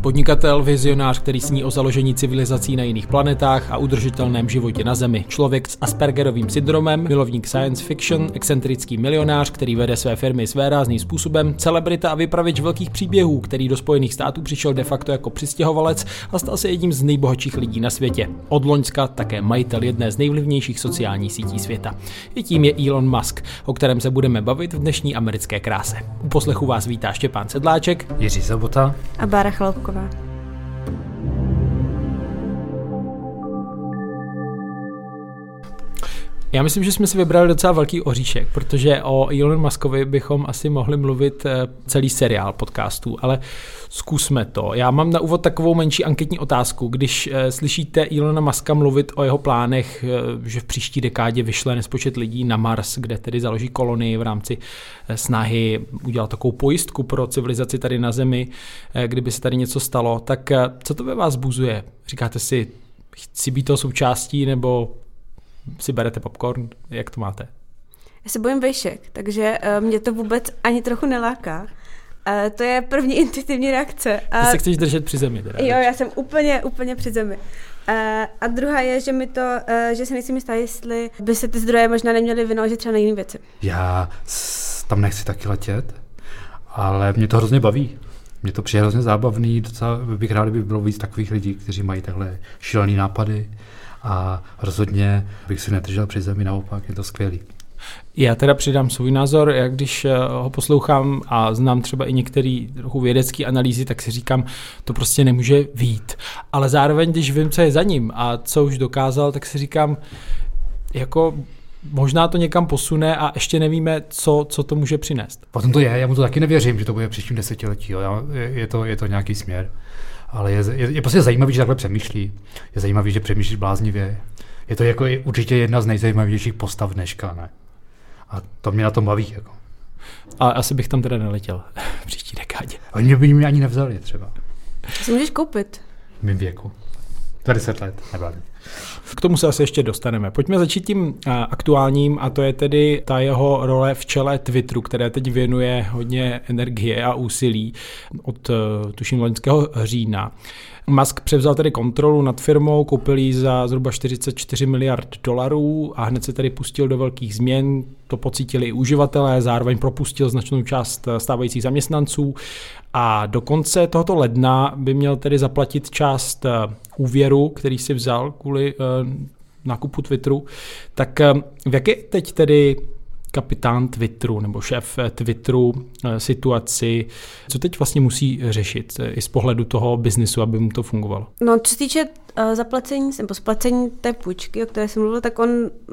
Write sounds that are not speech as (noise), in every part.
Podnikatel, vizionář, který sní o založení civilizací na jiných planetách a udržitelném životě na Zemi. Člověk s Aspergerovým syndromem, milovník science fiction, excentrický milionář, který vede své firmy své rázným způsobem, celebrita a vypravěč velkých příběhů, který do Spojených států přišel de facto jako přistěhovalec a stal se jedním z nejbohatších lidí na světě. Od Loňska také majitel jedné z nejvlivnějších sociálních sítí světa. I tím je Elon Musk, o kterém se budeme bavit v dnešní americké kráse. U poslechu vás vítá Štěpán Sedláček, Jiří Sobota a Bára Volkova. Já myslím, že jsme si vybrali docela velký oříšek, protože o Elon Muskovi bychom asi mohli mluvit eh, celý seriál podcastů, ale zkusme to. Já mám na úvod takovou menší anketní otázku. Když eh, slyšíte Elona Muska mluvit o jeho plánech, eh, že v příští dekádě vyšle nespočet lidí na Mars, kde tedy založí kolonii v rámci snahy udělat takovou pojistku pro civilizaci tady na Zemi, kdyby se tady něco stalo, tak co to ve vás buzuje? Říkáte si, chci být toho součástí, nebo si berete popcorn? Jak to máte? Já se bojím vejšek, takže uh, mě to vůbec ani trochu neláká. Uh, to je první (laughs) intuitivní reakce. Ty se chceš držet při zemi. Teda, jo, já jsem úplně, úplně při zemi. Uh, a druhá je, že mi to, uh, že se nejsem jistá, jestli by se ty zdroje možná neměly vynaložit třeba na jiné věci. Já tam nechci taky letět, ale mě to hrozně baví. Mě to přijde hrozně zábavný, docela bych rád, kdyby bylo víc takových lidí, kteří mají takhle šílené nápady a rozhodně bych si nedržel při zemi, naopak je to skvělý. Já teda přidám svůj názor, jak když eh, ho poslouchám a znám třeba i některé trochu vědecké analýzy, tak si říkám, to prostě nemůže vít. Ale zároveň, když vím, co je za ním a co už dokázal, tak si říkám, jako možná to někam posune a ještě nevíme, co, co to může přinést. Potom to je, já mu to taky nevěřím, že to bude příštím desetiletí. Jo. Je, to, je to nějaký směr ale je, je, je prostě zajímavý, že takhle přemýšlí. Je zajímavý, že přemýšlí bláznivě. Je to jako určitě jedna z nejzajímavějších postav dneška, ne? A to mě na tom baví. Jako. A asi bych tam teda neletěl (laughs) v příští dekádě. Oni by mě ani nevzali třeba. Co můžeš koupit? V mým věku. Za 10 let, nebyla k tomu se asi ještě dostaneme. Pojďme začít tím aktuálním a to je tedy ta jeho role v čele Twitteru, které teď věnuje hodně energie a úsilí od e, tuším loňského října. Musk převzal tedy kontrolu nad firmou, koupil ji za zhruba 44 miliard dolarů a hned se tedy pustil do velkých změn. To pocítili i uživatelé, zároveň propustil značnou část stávajících zaměstnanců a do konce tohoto ledna by měl tedy zaplatit část eh, úvěru, který si vzal kvůli eh, nákupu Twitteru. Tak eh, v jaké teď tedy kapitán Twitteru nebo šéf Twitteru eh, situaci, co teď vlastně musí řešit eh, i z pohledu toho biznisu, aby mu to fungovalo? No, co se týče zaplacení nebo splacení té půjčky, o které jsem mluvil, tak on,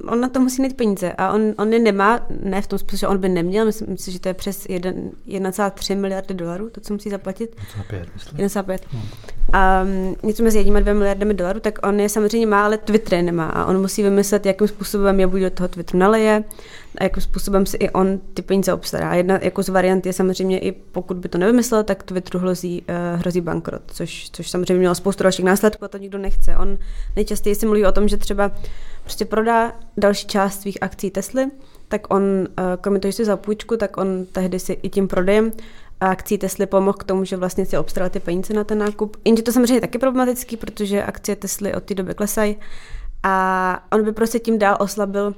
on na to musí mít peníze a on, on je nemá, ne v tom smyslu, že on by neměl, myslím, myslím že to je přes 1,3 miliardy dolarů, to, co musí zaplatit. 1,5, myslím. 1,5. Hmm. A um, něco mezi jedním a dvěma miliardami dolarů, tak on je samozřejmě má, ale Twitter nemá a on musí vymyslet, jakým způsobem je buď do toho Twitteru naleje, a jakým způsobem si i on ty peníze obstará. Jedna jako z variant je samozřejmě i pokud by to nevymyslel, tak Twitteru hrozí, uh, hrozí bankrot, což, což samozřejmě mělo spoustu dalších následků a to nikdo nechce. On nejčastěji si mluví o tom, že třeba prostě prodá další část svých akcí Tesly, tak on, uh, kromě toho, že si za půjčku, tak on tehdy si i tím prodejem akcí Tesly pomohl k tomu, že vlastně si obstaral ty peníze na ten nákup. Jenže to samozřejmě je taky problematický, protože akcie Tesly od té doby klesají a on by prostě tím dál oslabil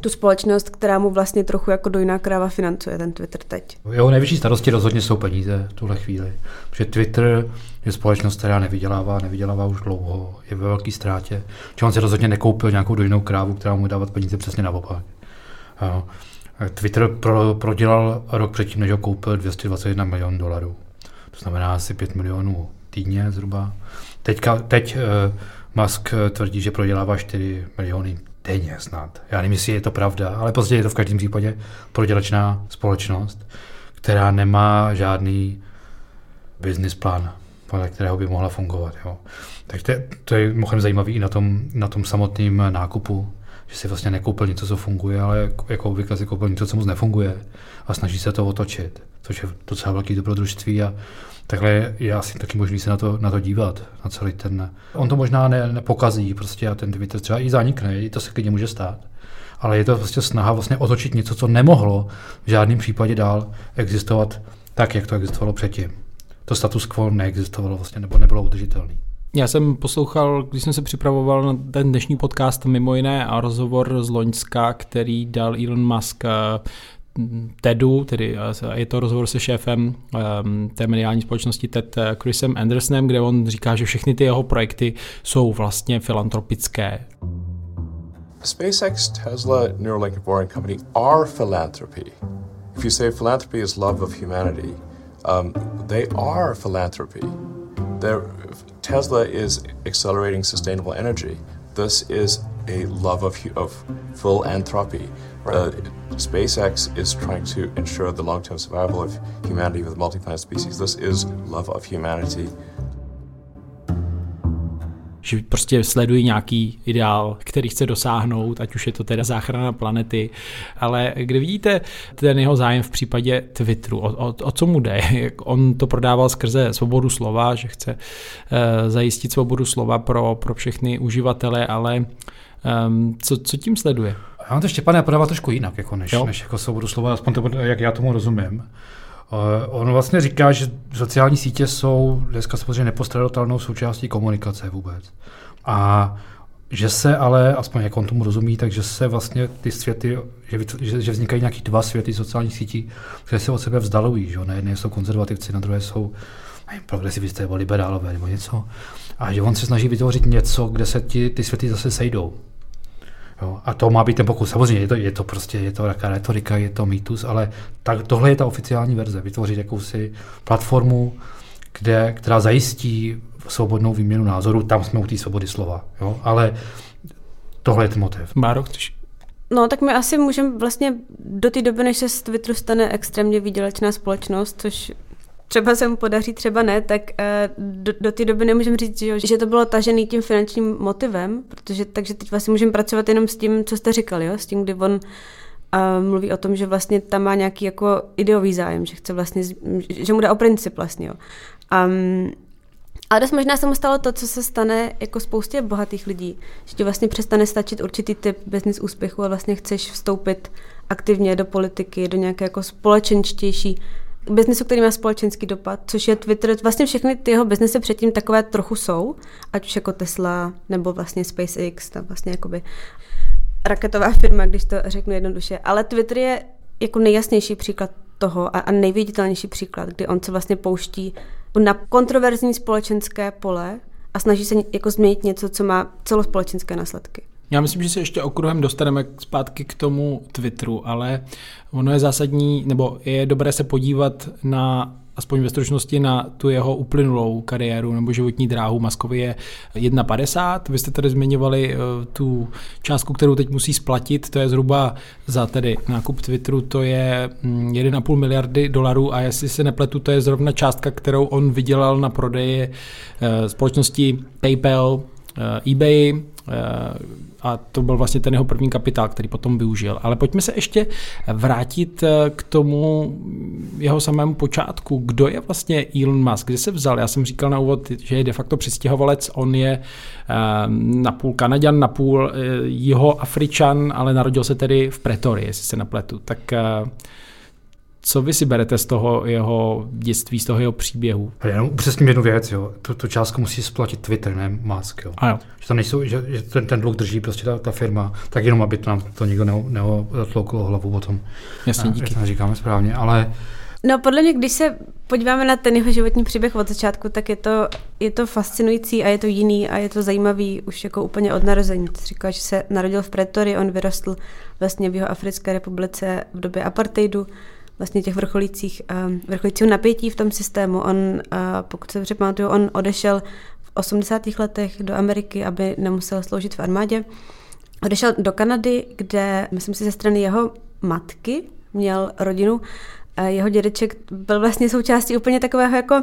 tu společnost, která mu vlastně trochu jako dojná kráva financuje ten Twitter teď. Jeho největší starosti rozhodně jsou peníze v tuhle chvíli. Protože Twitter je společnost, která nevydělává, nevydělává už dlouho, je ve velké ztrátě. Či on si rozhodně nekoupil nějakou dojnou krávu, která mu dávat peníze přesně naopak. Twitter pro, prodělal rok předtím, než ho koupil 221 milionů dolarů. To znamená asi 5 milionů týdně zhruba. Teďka, teď uh, Musk tvrdí, že prodělává 4 miliony denně snad. Já nevím, jestli je to pravda, ale prostě je to v každém případě prodělečná společnost, která nemá žádný business plán, podle kterého by mohla fungovat. Jo. Tak to, to je mimochodem zajímavé i na tom, na tom samotném nákupu, že si vlastně nekoupil něco, co funguje, ale jako obvykle si koupil něco, co moc nefunguje a snaží se to otočit, což je docela velký dobrodružství a takhle je asi taky možný se na to, na to dívat, na celý ten... On to možná ne, nepokazí prostě a ten Twitter třeba i zanikne, i to se klidně může stát. Ale je to prostě snaha vlastně otočit něco, co nemohlo v žádném případě dál existovat tak, jak to existovalo předtím. to status quo neexistovalo vlastně, nebo nebylo udržitelné. Já jsem poslouchal, když jsem se připravoval na ten dnešní podcast, mimo jiné a rozhovor z Loňska, který dal Elon Musk eh, TEDu, tedy je to rozhovor se šéfem um, té mediální společnosti TED Chrisem Andersonem, kde on říká, že všechny ty jeho projekty jsou vlastně filantropické. SpaceX, Tesla, Neuralink, and Boring Company are philanthropy. If you say philanthropy is love of humanity, um, they are philanthropy. They're, Tesla is accelerating sustainable energy. This is a love of, of philanthropy. Right. Uh, SpaceX is trying to ensure the long term survival of humanity with multi-planet species. This is love of humanity. že prostě sledují nějaký ideál, který chce dosáhnout, ať už je to teda záchrana planety, ale kde vidíte ten jeho zájem v případě Twitteru, o, o, o co mu jde? On to prodával skrze svobodu slova, že chce uh, zajistit svobodu slova pro, pro všechny uživatele, ale um, co, co tím sleduje? Já mám to Štěpane podává trošku jinak, jako než, než jako svobodu slova, aspoň to, jak já tomu rozumím. Uh, on vlastně říká, že sociální sítě jsou dneska samozřejmě nepostradatelnou součástí komunikace vůbec. A že se ale, aspoň jak on tomu rozumí, takže se vlastně ty světy, že, že vznikají nějaký dva světy sociálních sítí, které se od sebe vzdalují. Že? Na jedné jsou konzervativci, na druhé jsou progresivisté nebo liberálové nebo něco. A že on se snaží vytvořit něco, kde se ti, ty světy zase sejdou. Jo, a to má být ten pokus. Samozřejmě je to, je to prostě, je to taká retorika, je to mýtus, ale tak, tohle je ta oficiální verze. Vytvořit jakousi platformu, kde, která zajistí svobodnou výměnu názoru. Tam jsme u té svobody slova. Jo? Ale tohle je ten motiv. Máro, chceš No, tak my asi můžeme vlastně do té doby, než se z Twitteru stane extrémně výdělečná společnost, což třeba se mu podaří, třeba ne, tak uh, do, do té doby nemůžeme říct, že, že to bylo tažený tím finančním motivem, protože takže teď vlastně můžeme pracovat jenom s tím, co jste říkali, jo? s tím, kdy on uh, mluví o tom, že vlastně tam má nějaký jako ideový zájem, že chce vlastně, že mu dá o princip vlastně. Jo. Um, ale dost možná se mu stalo to, co se stane jako spoustě bohatých lidí, že ti vlastně přestane stačit určitý typ business úspěchu a vlastně chceš vstoupit aktivně do politiky, do nějaké jako společenštější biznesu, který má společenský dopad, což je Twitter. Vlastně všechny ty jeho biznesy předtím takové trochu jsou, ať už jako Tesla nebo vlastně SpaceX, tam vlastně jakoby raketová firma, když to řeknu jednoduše. Ale Twitter je jako nejjasnější příklad toho a, a nejviditelnější příklad, kdy on se vlastně pouští na kontroverzní společenské pole a snaží se jako změnit něco, co má celospolečenské následky. Já myslím, že se ještě okruhem dostaneme zpátky k tomu Twitteru, ale ono je zásadní, nebo je dobré se podívat na aspoň ve stručnosti na tu jeho uplynulou kariéru nebo životní dráhu. Maskovi je 1,50. Vy jste tady zmiňovali eh, tu částku, kterou teď musí splatit, to je zhruba za tedy nákup Twitteru, to je 1,5 mm, miliardy dolarů a jestli se nepletu, to je zrovna částka, kterou on vydělal na prodeji eh, společnosti PayPal, eh, eBay, a to byl vlastně ten jeho první kapitál, který potom využil. Ale pojďme se ještě vrátit eh, k tomu jeho samému počátku. Kdo je vlastně Elon Musk? Kde se vzal? Já jsem říkal na úvod, že je de facto přistěhovalec. On je eh, napůl Kanaďan, napůl eh, jeho Afričan, ale narodil se tedy v Pretorii, jestli se napletu. Tak co vy si berete z toho jeho dětství, z toho jeho příběhu? Já jenom upřesním jednu věc, jo. Tu, tu částku musí splatit Twitter, ne Musk, jo. A jo. Že, tam nejsou, že, že ten, ten dluh drží prostě ta, ta, firma, tak jenom, aby to nám to nikdo neotlouklo hlavu potom. Jasně, díky. Já říkáme správně, ale No podle mě, když se podíváme na ten jeho životní příběh od začátku, tak je to, je to fascinující a je to jiný a je to zajímavý už jako úplně od narození. Říká, že se narodil v Pretorii, on vyrostl vlastně v jeho Africké republice v době apartheidu, vlastně těch vrcholících, um, vrcholícího napětí v tom systému. On, uh, pokud se dobře pamatuju, on odešel v 80. letech do Ameriky, aby nemusel sloužit v armádě. Odešel do Kanady, kde, myslím si, ze strany jeho matky měl rodinu. Jeho dědeček byl vlastně součástí úplně takového jako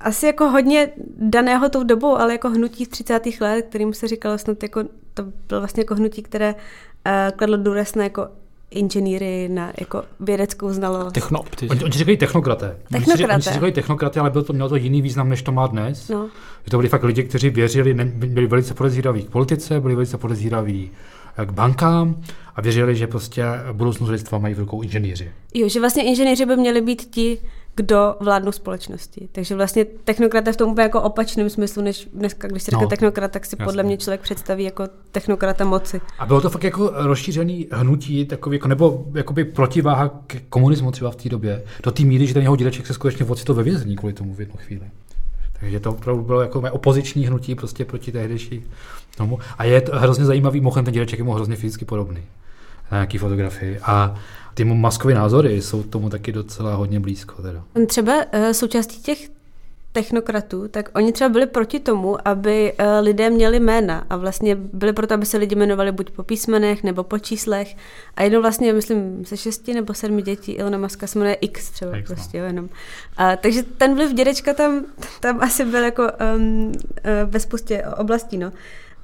asi jako hodně daného tou dobou, ale jako hnutí z 30. let, kterým se říkalo snad jako, to bylo vlastně jako hnutí, které uh, kladlo důraz na jako inženýry, na jako vědeckou znalost. Technopty. Oni, oni říkají technokraté. Technokraté. Oni si říkají technokraté, ale bylo to, mělo to jiný význam, než to má dnes. No. Že to byli fakt lidi, kteří věřili, ne, byli velice podezíraví k politice, byli velice podezíraví eh, k bankám a věřili, že prostě budoucnost lidstva mají v rukou inženýři. Jo, že vlastně inženýři by měli být ti, kdo vládnou společnosti. Takže vlastně technokrat je v tom úplně jako opačném smyslu, než dneska, když řekne no, technokrat, tak si jasný. podle mě člověk představí jako technokrata moci. A bylo to fakt jako rozšířený hnutí, takový jako, nebo jakoby protiváha k komunismu třeba v té době, do té míry, že ten jeho dědeček se skutečně ocitl ve vězení kvůli tomu v jednu chvíli. Takže to opravdu bylo jako opoziční hnutí prostě proti tehdejší tomu. A je to hrozně zajímavý, mochem ten dědeček je mu hrozně fyzicky podobný na nějaký fotografii. A ty maskové názory jsou tomu taky docela hodně blízko. Teda. Třeba uh, součástí těch technokratů, tak oni třeba byli proti tomu, aby uh, lidé měli jména a vlastně byli proto, aby se lidi jmenovali buď po písmenech nebo po číslech a jednou vlastně, myslím, se šesti nebo sedmi dětí Ilona Maska se jmenuje X třeba X, no. prostě no. jenom. A, takže ten vliv dědečka tam, tam asi byl jako um, ve spoustě oblastí, no.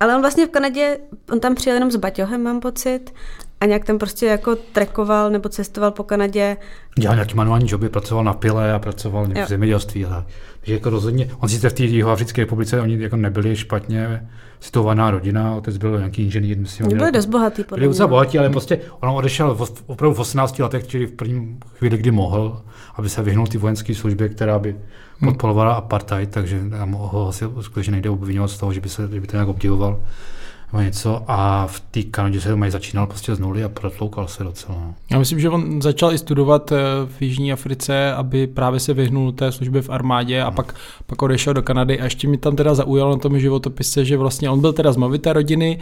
Ale on vlastně v Kanadě, on tam přijel jenom s baťohem, mám pocit, a nějak tam prostě jako trekoval nebo cestoval po Kanadě. Dělal nějaký manuální joby, pracoval na pile a pracoval v zemědělství. A, takže jako rozhodně, on sice v té Jihoafrické republice, oni jako nebyli špatně situovaná rodina, otec byl nějaký inženýr, myslím. Byli dost bohatý. Byli docela bohatí, ale prostě on odešel v, opravdu v 18 letech, čili v prvním chvíli, kdy mohl, aby se vyhnul ty vojenské službě, která by hmm. podporovala apartheid, takže ho asi skutečně nejde obvinovat z toho, že by, se, že by to nějak obdivoval nebo něco a v té Kanadě se mají začínal prostě z nuly a protloukal se docela. No. Já myslím, že on začal i studovat eh, v Jižní Africe, aby právě se vyhnul té službě v armádě a hmm. pak, pak odešel do Kanady a ještě mi tam teda zaujalo na tom životopise, že vlastně on byl teda z movité rodiny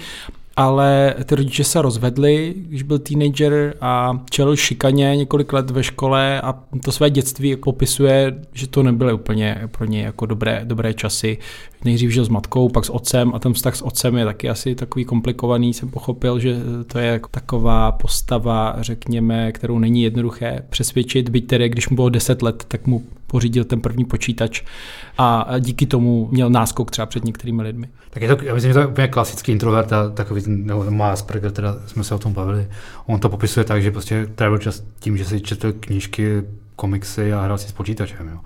ale ty rodiče se rozvedli, když byl teenager a čelil šikaně několik let ve škole a to své dětství popisuje, že to nebyly úplně pro ně jako dobré, dobré časy. Nejdřív žil s matkou, pak s otcem a ten vztah s otcem je taky asi takový komplikovaný. Jsem pochopil, že to je jako taková postava, řekněme, kterou není jednoduché přesvědčit, byť tedy, když mu bylo 10 let, tak mu pořídil ten první počítač a díky tomu měl náskok třeba před některými lidmi. Tak je to, já myslím, že to je úplně klasický introvert a takový, nebo má Asperger, teda jsme se o tom bavili. On to popisuje tak, že prostě trávil čas tím, že si četl knížky, komiksy a hrál si s počítačem. Jo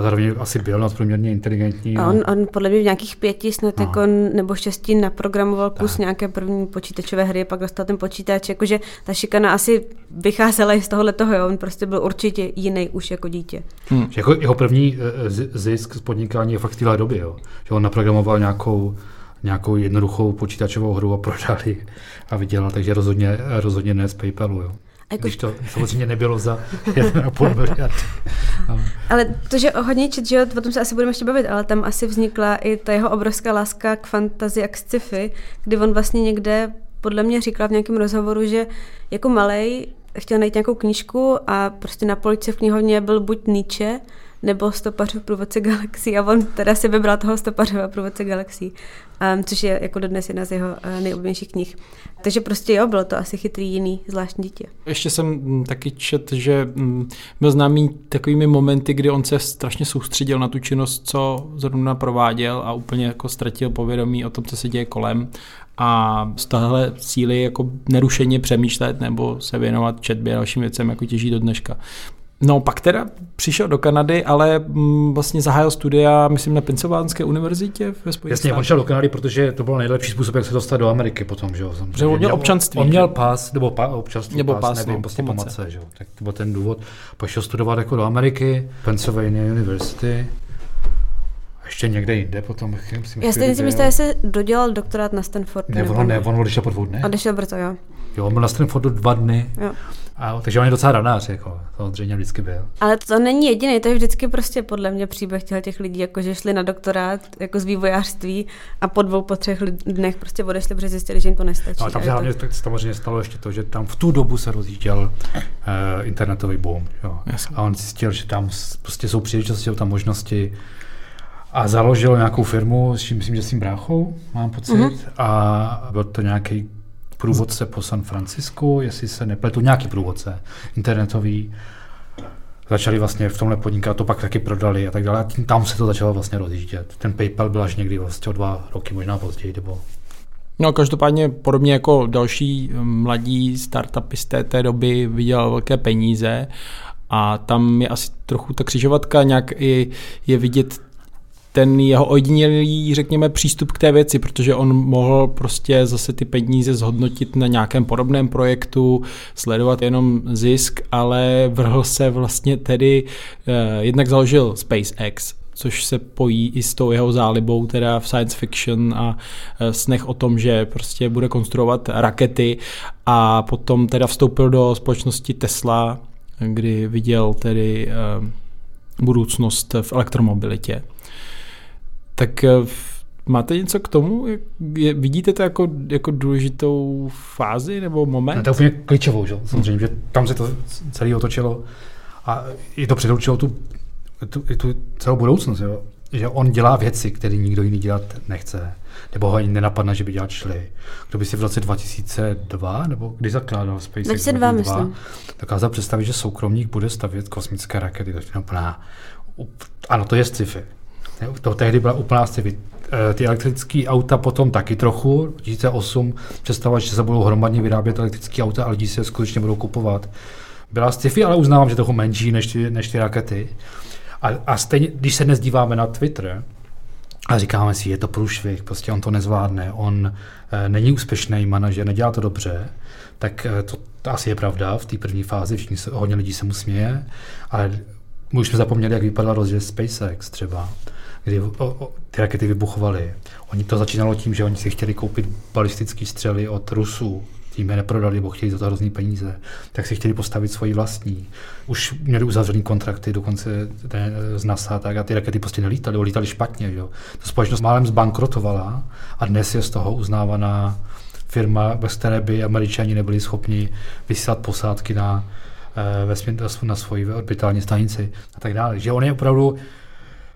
a zároveň asi byl nadprůměrně inteligentní. A on, on podle mě v nějakých pěti snad no. jako, nebo šesti naprogramoval kus tak. nějaké první počítačové hry, pak dostal ten počítač, jakože ta šikana asi vycházela i z tohohle toho, jo. on prostě byl určitě jiný už jako dítě. Hmm. Jako jeho první eh, zisk z podnikání je fakt v téhle době, jo. že on naprogramoval nějakou nějakou jednoduchou počítačovou hru a prodali a vydělal, takže rozhodně, rozhodně ne z PayPalu. Jo. Jako... Když to samozřejmě nebylo za 1,5 miliard. ale to, že hodně čet, že o tom se asi budeme ještě bavit, ale tam asi vznikla i ta jeho obrovská láska k fantazii a k sci-fi, kdy on vlastně někde podle mě říkal v nějakém rozhovoru, že jako malej chtěl najít nějakou knížku a prostě na polici v knihovně byl buď Nietzsche, nebo Stopařov průvodce galaxií a on teda si vybral toho Stopařova průvodce galaxií, um, což je jako dodnes jedna z jeho uh, nejoblíbenějších knih. Takže prostě jo, bylo to asi chytrý jiný zvláštní dítě. Ještě jsem mm, taky čet, že mm, byl známý takovými momenty, kdy on se strašně soustředil na tu činnost, co zrovna prováděl a úplně jako ztratil povědomí o tom, co se děje kolem a z tohle síly jako nerušeně přemýšlet nebo se věnovat četbě a dalším věcem jako těží do dneška. No, pak teda přišel do Kanady, ale mm, vlastně zahájil studia, myslím, na Pensylvánské univerzitě ve Spojených Jasně, on šel do Kanady, protože to byl nejlepší způsob, jak se dostat do Ameriky potom, že jo. Protože on měl občanství. On měl pás, nebo pa, občanství, nebo pás, pás nevím, no, prostě pomace, že jo. Tak to byl ten důvod. Pošel studovat jako do Ameriky, Pennsylvania University, ještě někde jinde potom. Myslím, Já si myslím, že jsi dodělal doktorát na Stanfordu. Ne, on, ne, on odešel po dvou dnech. Odešel brzo, jo. Jo, on byl na Stanfordu dva dny. Jo. A, takže on je docela ranář, jako, samozřejmě vždycky byl. Ale to není jediný, to je vždycky prostě podle mě příběh těch lidí, jako že šli na doktorát jako z vývojářství a po dvou, po třech dnech prostě odešli, protože zjistili, že jim to nestačí. No, tam se hlavně to... samozřejmě stalo ještě to, že tam v tu dobu se rozjížděl uh, internetový boom. Jo. A on zjistil, že tam prostě jsou příležitosti, jsou tam možnosti a založil nějakou firmu, s čím myslím, že s tím bráchou, mám pocit, mm-hmm. a byl to nějaký průvodce po San Francisku, jestli se nepletu, nějaký průvodce internetový. Začali vlastně v tomhle podnikat, to pak taky prodali a tak dále. A tím, tam se to začalo vlastně rozjíždět. Ten PayPal byl až někdy vlastně o dva roky, možná později, nebo No každopádně podobně jako další mladí startupy z té, té doby vydělal velké peníze a tam je asi trochu ta křižovatka, nějak i je vidět ten jeho ojedinělý, řekněme, přístup k té věci, protože on mohl prostě zase ty peníze zhodnotit na nějakém podobném projektu, sledovat jenom zisk, ale vrhl se vlastně tedy, eh, jednak založil SpaceX, což se pojí i s tou jeho zálibou teda v science fiction a eh, snech o tom, že prostě bude konstruovat rakety a potom teda vstoupil do společnosti Tesla, kdy viděl tedy eh, budoucnost v elektromobilitě. Tak eh, máte něco k tomu? Je, vidíte to jako, jako důležitou fázi nebo moment? No, to je úplně klíčovou, že? samozřejmě, že tam se to celé otočilo a i to předurčilo tu, tu, tu celou budoucnost, jo? že on dělá věci, které nikdo jiný dělat nechce, nebo ho ani nenapadne, že by dělat šli. Kdo by si v roce 2002, nebo kdy zakládal SpaceX? 2002, myslím. Dokázal představit, že soukromník bude stavět kosmické rakety. To je úplná, ano, to je sci-fi. To tehdy byla úplná sci-fi. Eh, ty elektrické auta potom taky trochu. 2008 představa, že se budou hromadně vyrábět elektrické auta a lidi se skutečně budou kupovat. Byla sci-fi, ale uznávám, že trochu menší než ty, než ty rakety. A, a stejně, když se dnes díváme na Twitter, a říkáme si, je to průšvih, prostě on to nezvládne, on e, není úspěšný manažer, nedělá to dobře, tak e, to, to asi je pravda v té první fázi, všichni se, hodně lidí se mu směje, ale my už jsme zapomněli, jak vypadal rozjezd SpaceX třeba, kdy o, o, ty rakety vybuchovaly. Oni to začínalo tím, že oni si chtěli koupit balistické střely od Rusů, tím je neprodali, nebo chtěli za to hrozný peníze, tak si chtěli postavit svoji vlastní. Už měli uzavřený kontrakty dokonce ne, z NASA, tak a ty rakety prostě nelítaly, lítali špatně. Jo. Ta společnost málem zbankrotovala a dnes je z toho uznávaná firma, bez které by američani nebyli schopni vysílat posádky na eh, vesmír, na svoji orbitální stanici a tak dále. Že on je opravdu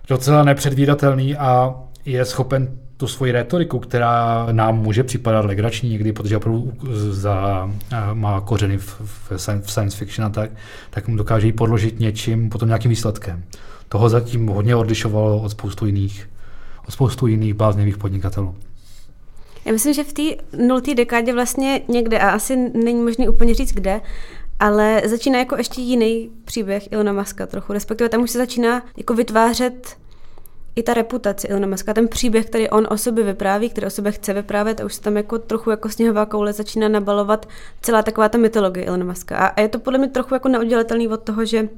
docela nepředvídatelný a je schopen tu svoji retoriku, která nám může připadat legrační někdy, protože opravdu za, má kořeny v, v, science fiction a tak, tak mu dokáže ji podložit něčím, potom nějakým výsledkem. Toho zatím hodně odlišovalo od spoustu jiných, od spoustu jiných bláznivých podnikatelů. Já myslím, že v té nulté dekádě vlastně někde, a asi není možné úplně říct kde, ale začíná jako ještě jiný příběh Ilona Maska trochu, respektive tam už se začíná jako vytvářet i ta reputace Ilona Maska, ten příběh, který on o sobě vypráví, který o sobě chce vyprávět a už se tam jako trochu jako sněhová koule začíná nabalovat celá taková ta mytologie Ilona Maska. A, je to podle mě trochu jako neoddělitelný od toho, že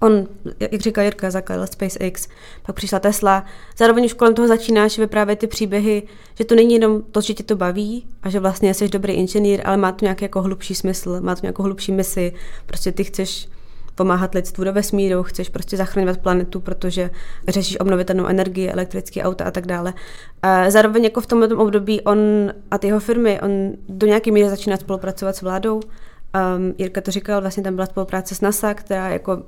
On, jak říká Jirka, zakládal SpaceX, pak přišla Tesla. Zároveň už kolem toho začínáš vyprávět ty příběhy, že to není jenom to, že tě to baví a že vlastně jsi dobrý inženýr, ale má to nějaký jako hlubší smysl, má to nějakou hlubší misi. Prostě ty chceš pomáhat lidstvu do vesmíru, chceš prostě zachraňovat planetu, protože řešíš obnovitelnou energii, elektrické auta a tak dále. A zároveň jako v tomto období on a ty jeho firmy, on do nějaké míry začíná spolupracovat s vládou, Um, Jirka to říkal, vlastně tam byla spolupráce s NASA, která jako,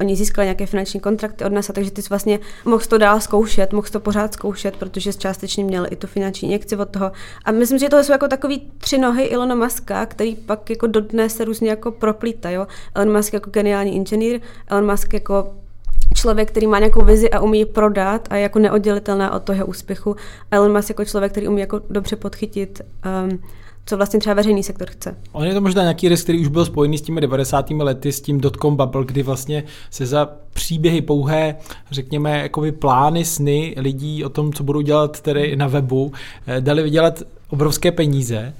oni získali nějaké finanční kontrakty od NASA, takže ty jsi vlastně mohl to dál zkoušet, mohl to pořád zkoušet, protože částečně měl i tu finanční injekci od toho. A myslím, že to jsou jako takový tři nohy Ilona Muska, který pak jako dodnes se různě jako proplítají. Elon Musk jako geniální inženýr, Elon Musk jako člověk, který má nějakou vizi a umí prodat a je jako neoddělitelná od toho úspěchu. Elon Musk jako člověk, který umí jako dobře podchytit um, co vlastně třeba veřejný sektor chce. On je to možná nějaký risk, který už byl spojený s těmi 90. lety, s tím dotcom bubble, kdy vlastně se za příběhy pouhé, řekněme, jakoby plány, sny lidí o tom, co budou dělat tedy na webu, eh, dali vydělat obrovské peníze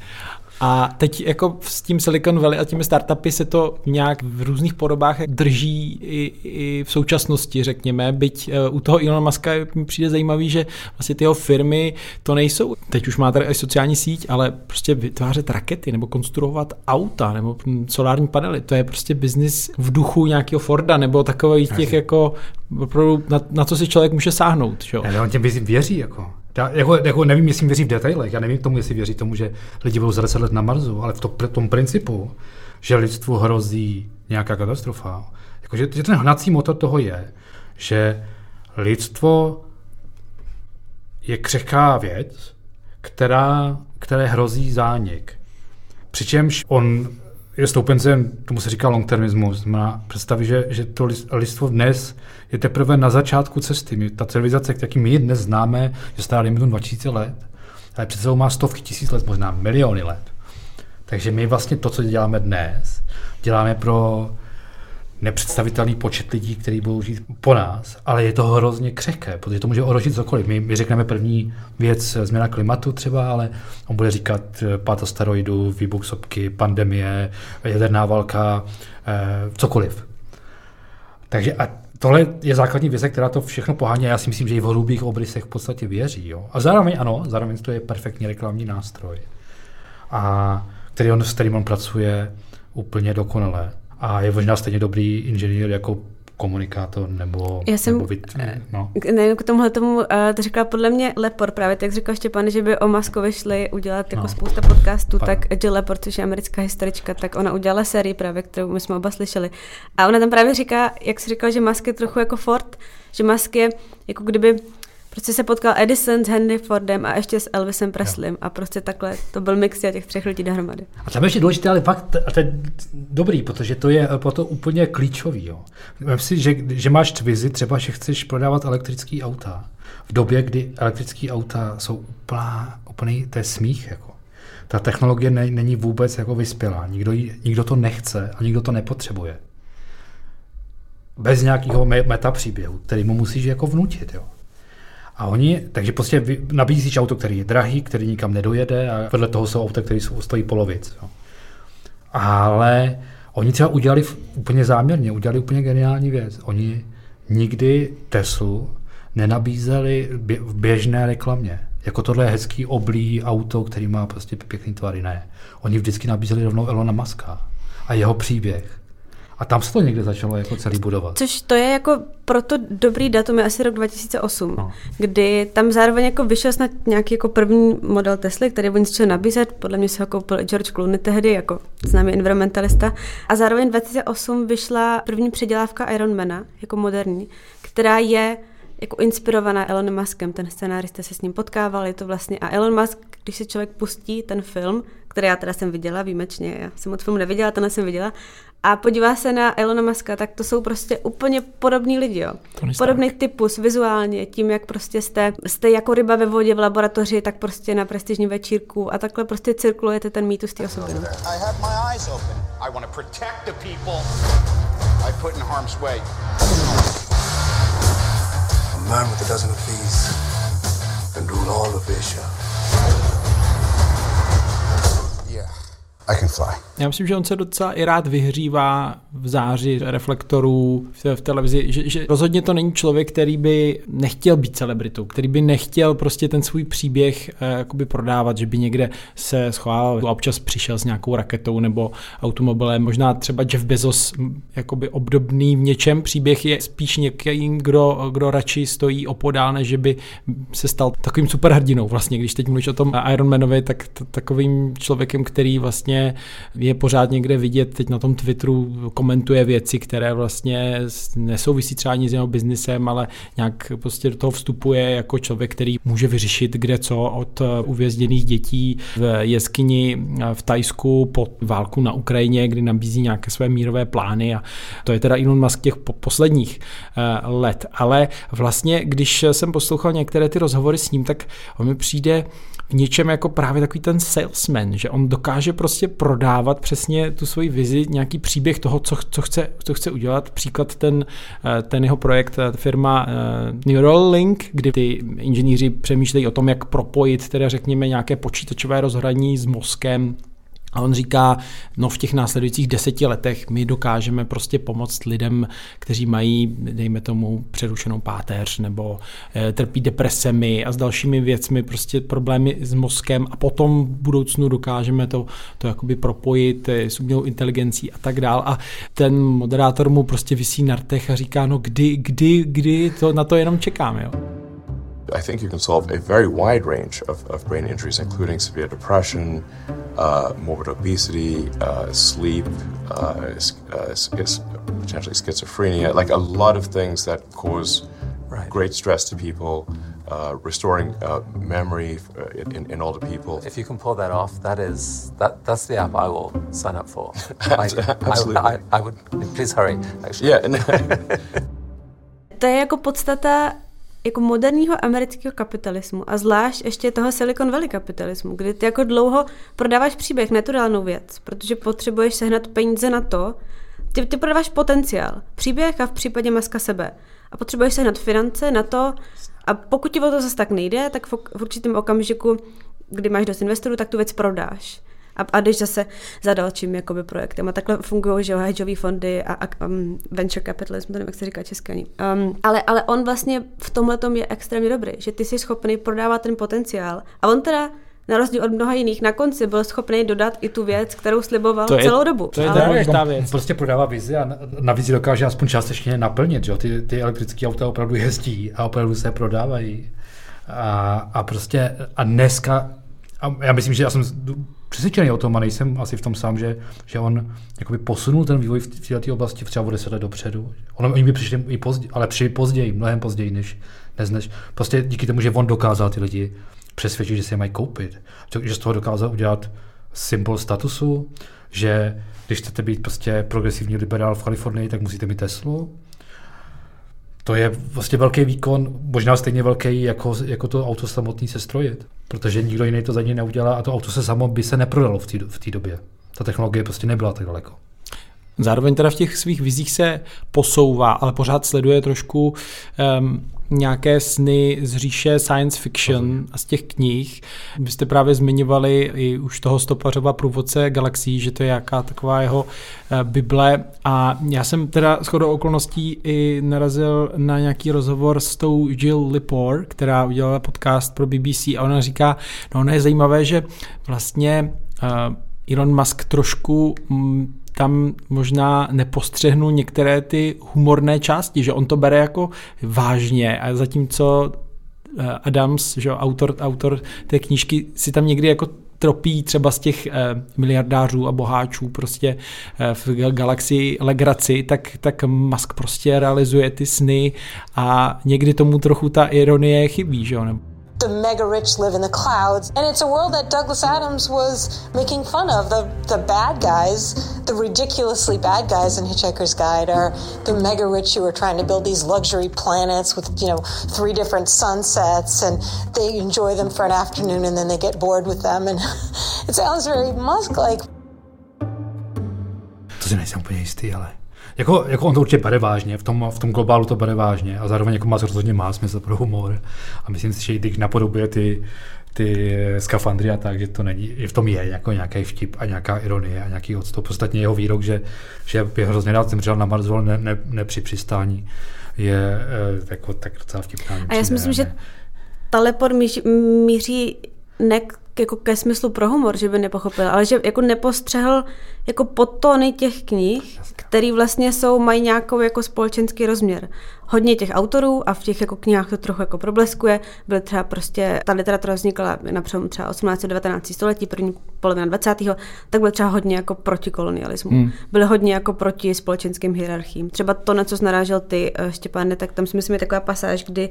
a teď jako s tím Silicon Valley a těmi startupy se to nějak v různých podobách drží i, i v současnosti, řekněme, byť uh, u toho Elon Muska mi přijde zajímavý, že vlastně ty jeho firmy to nejsou, teď už má tady i sociální síť, ale prostě vytvářet rakety nebo konstruovat auta nebo solární panely, to je prostě biznis v duchu nějakého Forda nebo takových těch jako na, na co si člověk může sáhnout. Že? Ne, on těm věří jako. Já jako, jako nevím, jestli věří v detailech, já nevím tomu, jestli věří tomu, že lidi budou za 10 let na Marsu, ale v to, tom principu, že lidstvu hrozí nějaká katastrofa, jakože že ten hnací motor toho je, že lidstvo je křehká věc, která, které hrozí zánik. Přičemž on je stoupencem, tomu se říká long-termismus, má představy, že, že to lidstvo dnes je teprve na začátku cesty. My, ta civilizace, jaký my dnes známe, je stará dejme 2000 let, ale před sebou má stovky tisíc let, možná miliony let. Takže my vlastně to, co děláme dnes, děláme pro nepředstavitelný počet lidí, který budou žít po nás, ale je to hrozně křehké, protože to může ohrožit cokoliv. My, my řekneme první věc změna klimatu třeba, ale on bude říkat eh, pád asteroidů, výbuch sopky, pandemie, jaderná válka, eh, cokoliv. Takže a tohle je základní vize, která to všechno pohání a já si myslím, že i v hrubých obrysech v podstatě věří. Jo? A zároveň ano, zároveň to je perfektní reklamní nástroj, a který on, s kterým on pracuje úplně dokonale a je možná stejně dobrý inženýr jako komunikátor nebo, Já jsem, nebo vit, no. Ne, k tomuhle tomu, uh, to říkala podle mě Lepor právě, tak říkal Štěpán, že by o Maskovi šli udělat jako no. spousta podcastů, Pane. tak Jill Lepor, což je americká historička, tak ona udělala sérii právě, kterou my jsme oba slyšeli. A ona tam právě říká, jak jsi říkal, že Musk je trochu jako Ford, že Musk je jako kdyby prostě se potkal Edison s Henry Fordem a ještě s Elvisem Presleym a prostě takhle to byl mix těch třech lidí dohromady. A tam ještě důležité, ale fakt, a to je dobrý, protože to je proto úplně klíčový. Jo. Vem si, že, že máš tvizy, třeba, že chceš prodávat elektrický auta v době, kdy elektrické auta jsou úplná, úplný, to je smích. Jako. Ta technologie ne, není vůbec jako vyspělá. Nikdo, nikdo to nechce a nikdo to nepotřebuje. Bez nějakého meta příběhu, který mu musíš jako vnutit. Jo. A oni, takže prostě nabízíš auto, který je drahý, který nikam nedojede a vedle toho jsou auta, které stojí polovic. Jo. Ale oni třeba udělali úplně záměrně, udělali úplně geniální věc. Oni nikdy Teslu nenabízeli v běžné reklamě. Jako tohle je hezký oblý auto, který má prostě pěkný tvary. Ne. Oni vždycky nabízeli rovnou Elona Muska a jeho příběh. A tam se to někde začalo jako celý budovat. Což to je jako proto dobrý datum je asi rok 2008, no. kdy tam zároveň jako vyšel snad nějaký jako první model Tesly, který oni začali nabízet, podle mě se ho koupil George Clooney tehdy jako známý environmentalista. A zároveň 2008 vyšla první předělávka Ironmana, jako moderní, která je jako inspirovaná Elonem Muskem, ten scénárista se s ním potkával, je to vlastně, a Elon Musk, když si člověk pustí ten film, který já teda jsem viděla výjimečně, já jsem od filmu neviděla, ten jsem viděla, a podívá se na Elona Muska, tak to jsou prostě úplně podobní lidi, jo. Podobný typus vizuálně, tím, jak prostě jste, jste jako ryba ve vodě v laboratoři, tak prostě na prestižní večírku a takhle prostě cirkulujete ten mýtus té osoby. No. A man with a dozen of these can rule all of Asia. I can fly. Já myslím, že on se docela i rád vyhřívá v záři reflektorů v, v televizi, že, že rozhodně to není člověk, který by nechtěl být celebritou, který by nechtěl prostě ten svůj příběh eh, prodávat, že by někde se schovával a občas přišel s nějakou raketou nebo automobilem. Možná třeba Jeff Bezos jakoby obdobný v něčem příběh je spíš někým, kdo, kdo radši stojí opodál, než že by se stal takovým superhrdinou. Vlastně, když teď mluvíš o tom Ironmanovi, tak t- takovým člověkem, který vlastně je pořád někde vidět, teď na tom Twitteru komentuje věci, které vlastně nesouvisí třeba ani s jeho biznisem, ale nějak prostě do toho vstupuje jako člověk, který může vyřešit kde co od uvězněných dětí v jeskyni v Tajsku po válku na Ukrajině, kdy nabízí nějaké své mírové plány a to je teda Elon Musk těch posledních eh, let. Ale vlastně, když jsem poslouchal některé ty rozhovory s ním, tak on mi přijde v něčem jako právě takový ten salesman, že on dokáže prostě prodávat přesně tu svoji vizi, nějaký příběh toho, co, co, chce, co chce udělat. Příklad ten, eh, ten jeho projekt, eh, firma eh, Neuralink, kdy ty inženýři přemýšlejí o tom, jak propojit teda řekněme nějaké počítačové rozhraní s mozkem a on říká, no v těch následujících deseti letech my dokážeme prostě pomoct lidem, kteří mají, dejme tomu, přerušenou páteř nebo e, trpí depresemi a s dalšími věcmi, prostě problémy s mozkem a potom v budoucnu dokážeme to, to jakoby propojit eh, s umělou inteligencí a tak dál. A ten moderátor mu prostě vysí na rtech a říká, no kdy, kdy, kdy, to, na to jenom čekám, jo. I think you can solve a very wide range of, of brain injuries, including severe depression, uh, morbid obesity, uh, sleep, uh, uh potentially schizophrenia, like a lot of things that cause right. great stress to people. Uh, restoring uh, memory in, in older people. If you can pull that off, that is that that's the app I will sign up for. (laughs) Absolutely. I, I, I would please hurry. Actually. Yeah. (laughs) (laughs) to je jako podstata jako moderního amerického kapitalismu a zvlášť ještě toho Silicon Valley kapitalismu, kdy ty jako dlouho prodáváš příběh, naturálnou věc, protože potřebuješ sehnat peníze na to, Ty, ty prodáváš potenciál, příběh a v případě Maska sebe. A potřebuješ se nad finance, na to, a pokud ti o to zase tak nejde, tak v, v určitém okamžiku, kdy máš dost investorů, tak tu věc prodáš. A, a jdeš zase za dalším jakoby, projektem. A takhle fungují že hedgeové fondy a, a um, venture capitalism, to nevím, jak se říká česky Um, ale, ale on vlastně v tomhle je extrémně dobrý, že ty jsi schopný prodávat ten potenciál. A on teda na rozdíl od mnoha jiných, na konci byl schopný dodat i tu věc, kterou sliboval to je, celou dobu. To je ale... ta věc. Prostě prodává vizi a na vizi dokáže aspoň částečně naplnit. Že? Ty, ty elektrické auta opravdu jezdí a opravdu se prodávají. A, a prostě a dneska, a já myslím, že já jsem přesvědčený o tom a nejsem asi v tom sám, že, že on jakoby posunul ten vývoj v této oblasti třeba o deset let dopředu. On, oni by přišli i později, ale přišli později, mnohem později než, než, než prostě díky tomu, že on dokázal ty lidi přesvědčit, že si je mají koupit. Že z toho dokázal udělat symbol statusu, že když chcete být prostě progresivní liberál v Kalifornii, tak musíte mít Teslu. To je vlastně velký výkon, možná stejně velký jako, jako to auto samotný se strojit, protože nikdo jiný to za něj neudělá a to auto se samo by se neprodalo v té době. Ta technologie prostě nebyla tak daleko. Zároveň teda v těch svých vizích se posouvá, ale pořád sleduje trošku um, nějaké sny z říše science fiction a z těch knih. Vy jste právě zmiňovali i už toho stopařova průvodce galaxií, že to je jaká taková jeho eh, bible a já jsem teda shodou okolností i narazil na nějaký rozhovor s tou Jill Lepore, která udělala podcast pro BBC a ona říká, no ono je zajímavé, že vlastně uh, Elon Musk trošku mm, tam možná nepostřehnu některé ty humorné části, že on to bere jako vážně a zatímco eh, Adams, že autor, autor té knížky, si tam někdy jako tropí třeba z těch eh, miliardářů a boháčů prostě eh, v galaxii legraci, tak, tak Musk prostě realizuje ty sny a někdy tomu trochu ta ironie chybí, že jo? The mega rich live in the clouds. And it's a world that Douglas Adams was making fun of. The, the bad guys, the ridiculously bad guys in Hitchhiker's Guide are the mega rich who are trying to build these luxury planets with, you know, three different sunsets and they enjoy them for an afternoon and then they get bored with them. And (laughs) it sounds very Musk-like. To si nejsem úplně jistý, ale Jako, jako on to určitě bere vážně, v tom, v tom globálu to bere vážně a zároveň jako má rozhodně má smysl pro humor a myslím si, že i když napodobuje ty, ty skafandry a tak, že to není, že v tom je jako nějaký vtip a nějaká ironie a nějaký odstup. Ostatně jeho výrok, že, že by hrozně rád zemřel na Mars, ne, ne, ne při přistání, je eh, jako tak docela vtipná. A já si myslím, ne, že Talepor míří ne jako ke smyslu pro humor, že by nepochopil, ale že jako nepostřehl jako podtóny těch knih, které vlastně jsou, mají nějakou jako společenský rozměr hodně těch autorů a v těch jako knihách to trochu jako probleskuje. Byly třeba prostě, ta literatura vznikla na přelomu třeba 18. 19. století, první polovina 20. tak byl třeba hodně jako proti kolonialismu. Hmm. Byly hodně jako proti společenským hierarchím. Třeba to, na co narážel ty, eh, Štěpáne, tak tam si myslím, je taková pasáž, kdy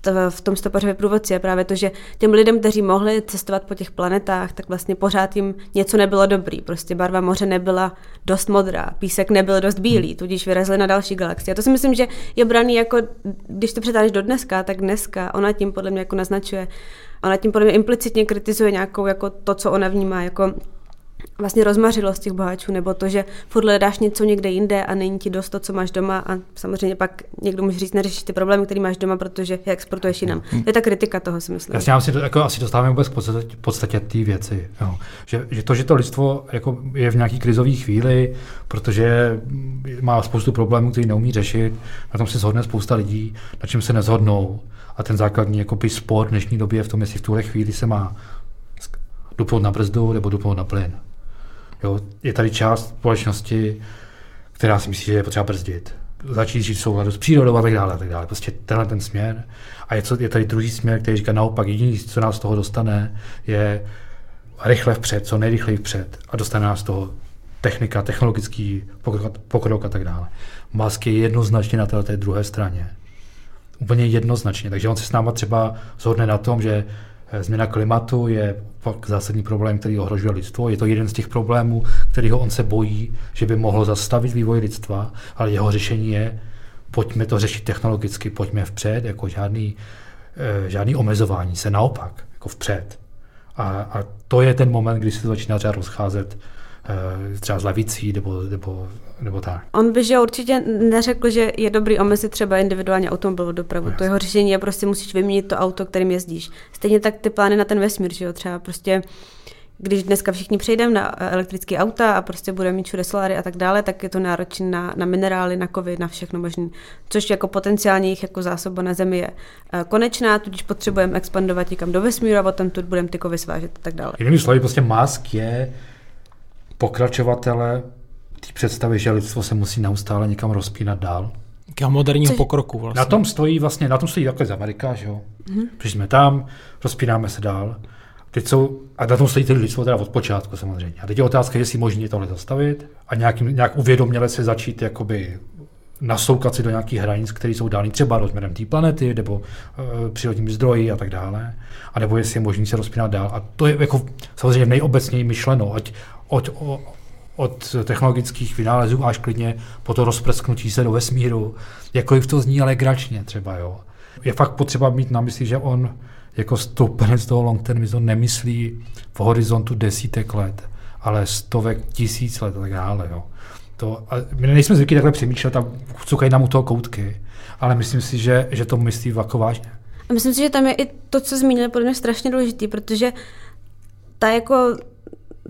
to v tom stopařově průvodci je právě to, že těm lidem, kteří mohli cestovat po těch planetách, tak vlastně pořád jim něco nebylo dobrý. Prostě barva moře nebyla dost modrá, písek nebyl dost bílý, hmm. tudíž vyrazili na další galaxie. A to si myslím, že je braný jako, když to přetáhneš do dneska, tak dneska ona tím podle mě jako naznačuje, ona tím podle mě implicitně kritizuje nějakou jako to, co ona vnímá jako vlastně rozmařilost těch boháčů, nebo to, že furt hledáš něco někde jinde a není ti dost to, co máš doma a samozřejmě pak někdo může říct, neřešíš ty problémy, které máš doma, protože je exportuješ jinam. Hmm. To je ta kritika toho, si myslím. Jasně, si to, jako asi dostáváme vůbec k podstatě, podstatě té věci. Jo. Že, že, to, že to lidstvo jako je v nějaký krizové chvíli, protože má spoustu problémů, který neumí řešit, na tom se shodne spousta lidí, na čem se nezhodnou. A ten základní jako spor v dnešní době je v tom, jestli v tuhle chvíli se má dupnout na brzdu nebo dupnout na plyn. Jo, je tady část společnosti, která si myslí, že je potřeba brzdit. Začít žít v souladu s přírodou a tak dále, a tak dále. Prostě tenhle ten směr. A je, je tady druhý směr, který říká naopak, jediný, co nás z toho dostane, je rychle vpřed, co nejrychleji vpřed. A dostane nás z toho technika, technologický pokrok, pokrok a tak dále. Musk je jednoznačně na té druhé straně. Úplně jednoznačně. Takže on se s náma třeba zhodne na tom, že změna klimatu je fakt zásadní problém, který ohrožuje lidstvo. Je to jeden z těch problémů, kterýho on se bojí, že by mohl zastavit vývoj lidstva, ale jeho řešení je, pojďme to řešit technologicky, pojďme vpřed, jako žádný, eh, žádný omezování se, naopak, jako vpřed. A, a to je ten moment, kdy se to začíná třeba rozcházet třeba s levicí nebo, nebo, nebo tak. On by že určitě neřekl, že je dobrý omezit třeba individuálně automobilovou dopravu. No, to jeho řešení je prostě musíš vyměnit to auto, kterým jezdíš. Stejně tak ty plány na ten vesmír, že jo, třeba prostě když dneska všichni přejdeme na elektrické auta a prostě budeme mít všude soláry a tak dále, tak je to náročné na, na minerály, na kovy, na všechno možné. Což jako potenciálně jich jako zásoba na Zemi je eh, konečná, tudíž potřebujeme expandovat někam do vesmíru a potom tu budeme ty kovy svážet a tak dále. Jinými slovy, prostě Musk je pokračovatele té představy, že lidstvo se musí neustále někam rozpínat dál. Jakého moderního Což... pokroku vlastně. Na tom stojí vlastně, na tom stojí takhle z Amerika, že jo. Mm-hmm. Když jsme tam, rozpínáme se dál. Teď jsou, a na tom stojí ty lidstvo teda od počátku samozřejmě. A teď je otázka, jestli možné tohle zastavit a nějakým, nějak uvědoměle se začít jakoby nasoukat si do nějakých hranic, které jsou dány třeba rozměrem té planety nebo uh, přírodními zdroji a tak dále. A nebo jestli je možné se rozpínat dál. A to je jako samozřejmě nejobecněji myšleno, ať od, od, od technologických vynálezů až klidně po to rozprsknutí se do vesmíru. Jakkoliv to zní ale gračně třeba, jo. Je fakt potřeba mít na mysli, že on jako stoupenec toho long termismu nemyslí v horizontu desítek let, ale stovek tisíc let a tak dále. Jo. To, a my nejsme zvyklí takhle přemýšlet a cukají nám u toho koutky, ale myslím si, že, že to myslí jako vážně. A myslím si, že tam je i to, co zmínili, podle mě strašně důležitý, protože ta jako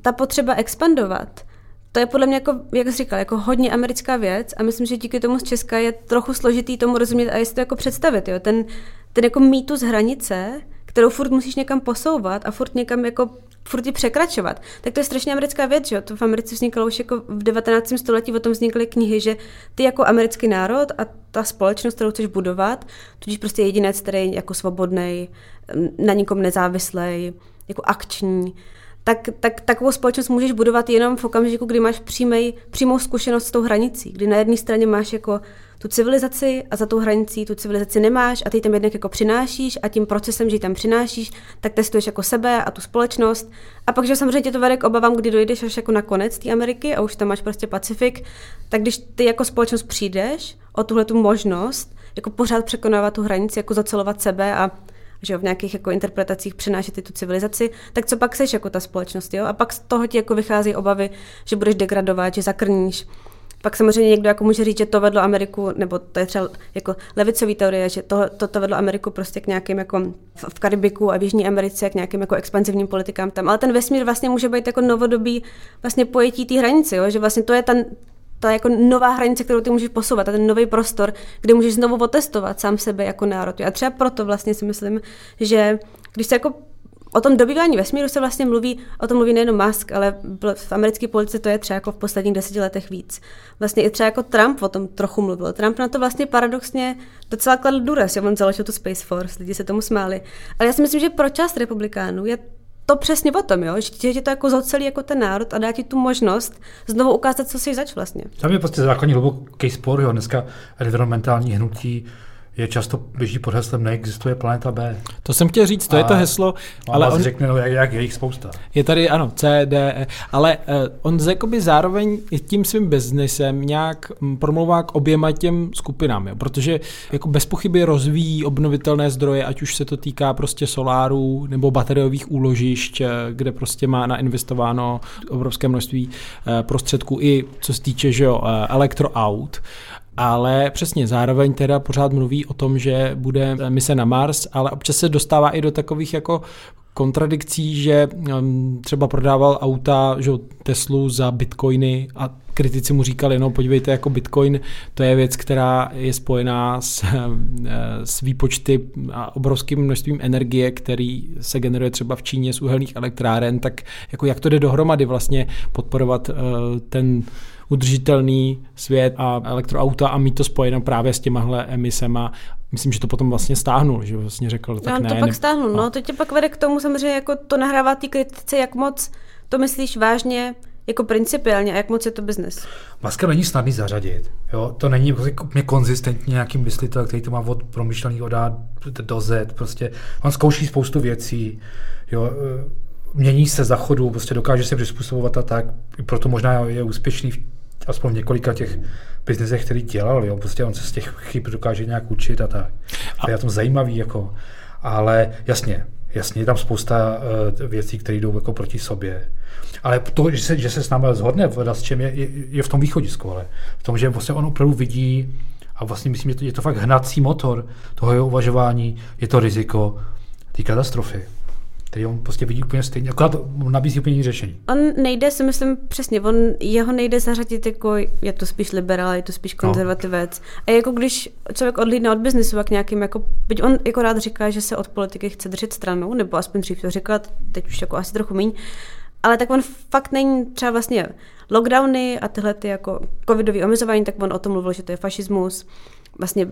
ta potřeba expandovat, to je podle mě, jako, jak jsi říkal, jako hodně americká věc a myslím, že díky tomu z Česka je trochu složitý tomu rozumět a jestli to jako představit. Jo? Ten, ten jako mýtus hranice, kterou furt musíš někam posouvat a furt někam jako furt ji překračovat. Tak to je strašně americká věc, že jo? To v Americe vznikalo už jako v 19. století, o tom vznikly knihy, že ty jako americký národ a ta společnost, kterou chceš budovat, tudíž prostě jedinec, který je jako svobodný, na nikom nezávislý, jako akční, tak, tak takovou společnost můžeš budovat jenom v okamžiku, kdy máš přímej, přímou zkušenost s tou hranicí, kdy na jedné straně máš jako tu civilizaci a za tou hranicí tu civilizaci nemáš a ty tam jednak jako přinášíš a tím procesem, že ji tam přinášíš, tak testuješ jako sebe a tu společnost. A pak, že samozřejmě tě to vede k obavám, kdy dojdeš až jako na konec té Ameriky a už tam máš prostě Pacifik, tak když ty jako společnost přijdeš o tuhle tu možnost, jako pořád překonávat tu hranici, jako zacelovat sebe a že jo, v nějakých jako interpretacích přenášet tu civilizaci, tak co pak seš jako ta společnost, jo? A pak z toho ti jako vychází obavy, že budeš degradovat, že zakrníš. Pak samozřejmě někdo jako může říct, že to vedlo Ameriku, nebo to je třeba jako levicový teorie, že to, to, to vedlo Ameriku prostě k nějakým jako v, v Karibiku a v Jižní Americe k nějakým jako expanzivním politikám tam. Ale ten vesmír vlastně může být jako novodobý vlastně pojetí té hranice, jo? že vlastně to je ten, ta jako nová hranice, kterou ty můžeš posouvat, a ten nový prostor, kde můžeš znovu otestovat sám sebe jako národ. A třeba proto vlastně si myslím, že když se jako O tom dobývání vesmíru se vlastně mluví, o tom mluví nejenom Musk, ale v americké politice to je třeba jako v posledních deseti letech víc. Vlastně i třeba jako Trump o tom trochu mluvil. Trump na to vlastně paradoxně docela kladl důraz, že on založil tu Space Force, lidi se tomu smáli. Ale já si myslím, že pro část republikánů je to přesně o tom, jo? že tě to jako zocelí jako ten národ a dá ti tu možnost znovu ukázat, co jsi zač vlastně. Tam je prostě základní hluboký spor, jo. dneska environmentální hnutí je často běží pod heslem neexistuje planeta B. To jsem chtěl říct, to a je to heslo. Ale on řekne, no, jak, jak je jich spousta. Je tady, ano, C, D, E, ale uh, on jakoby zároveň i tím svým biznesem nějak mm, promlouvá k oběma těm skupinám, jo, protože jako bez pochyby rozvíjí obnovitelné zdroje, ať už se to týká prostě solárů nebo bateriových úložišť, eh, kde prostě má nainvestováno obrovské množství uh, prostředků i co se týče, že jo, uh, elektroaut ale přesně zároveň teda pořád mluví o tom, že bude mise na Mars, ale občas se dostává i do takových jako kontradikcí, že um, třeba prodával auta, že Teslu za bitcoiny a kritici mu říkali, no podívejte, jako bitcoin, to je věc, která je spojená s, (laughs) eh, s výpočty a obrovským množstvím energie, který se generuje třeba v Číně z uhelných elektráren, tak jako jak to jde dohromady vlastně podporovat uh, ten udržitelný svět a elektroauta a mít to spojeno právě s těmahle emisema. Myslím, že to potom vlastně stáhnul, že vlastně řekl, tak no, ne. to pak stáhnul, no. to tě pak vede k tomu samozřejmě, jako to nahrává ty kritice, jak moc to myslíš vážně, jako principiálně a jak moc je to biznes? Maska není snadný zařadit. Jo? To není úplně konzistentní nějaký myslitel, který to má od promyšlený od A do Z. Prostě on zkouší spoustu věcí. Jo? Mění se za chodu, prostě dokáže se přizpůsobovat a tak. Proto možná je úspěšný v aspoň v několika těch biznesech, který dělal, jo, prostě on se z těch chyb dokáže nějak učit a tak. A je to zajímavý, jako, ale jasně, Jasně, je tam spousta uh, věcí, které jdou jako proti sobě. Ale to, že se, že se s námi zhodne v s čem je, je, je, v tom východisku, ale v tom, že vlastně on opravdu vidí a vlastně myslím, že to, je to fakt hnací motor toho jeho uvažování, je to riziko té katastrofy který on prostě vidí úplně stejně, akorát nabízí úplně jiný řešení. On nejde, si myslím přesně, on jeho nejde zařadit jako, je to spíš liberál, je to spíš no. konzervativec. No. A jako když člověk odlídne od biznesu a k nějakým, jako, byť on jako rád říká, že se od politiky chce držet stranou, nebo aspoň dřív to říkal, teď už jako asi trochu méně, ale tak on fakt není třeba vlastně lockdowny a tyhle ty jako covidové omezování, tak on o tom mluvil, že to je fašismus. Vlastně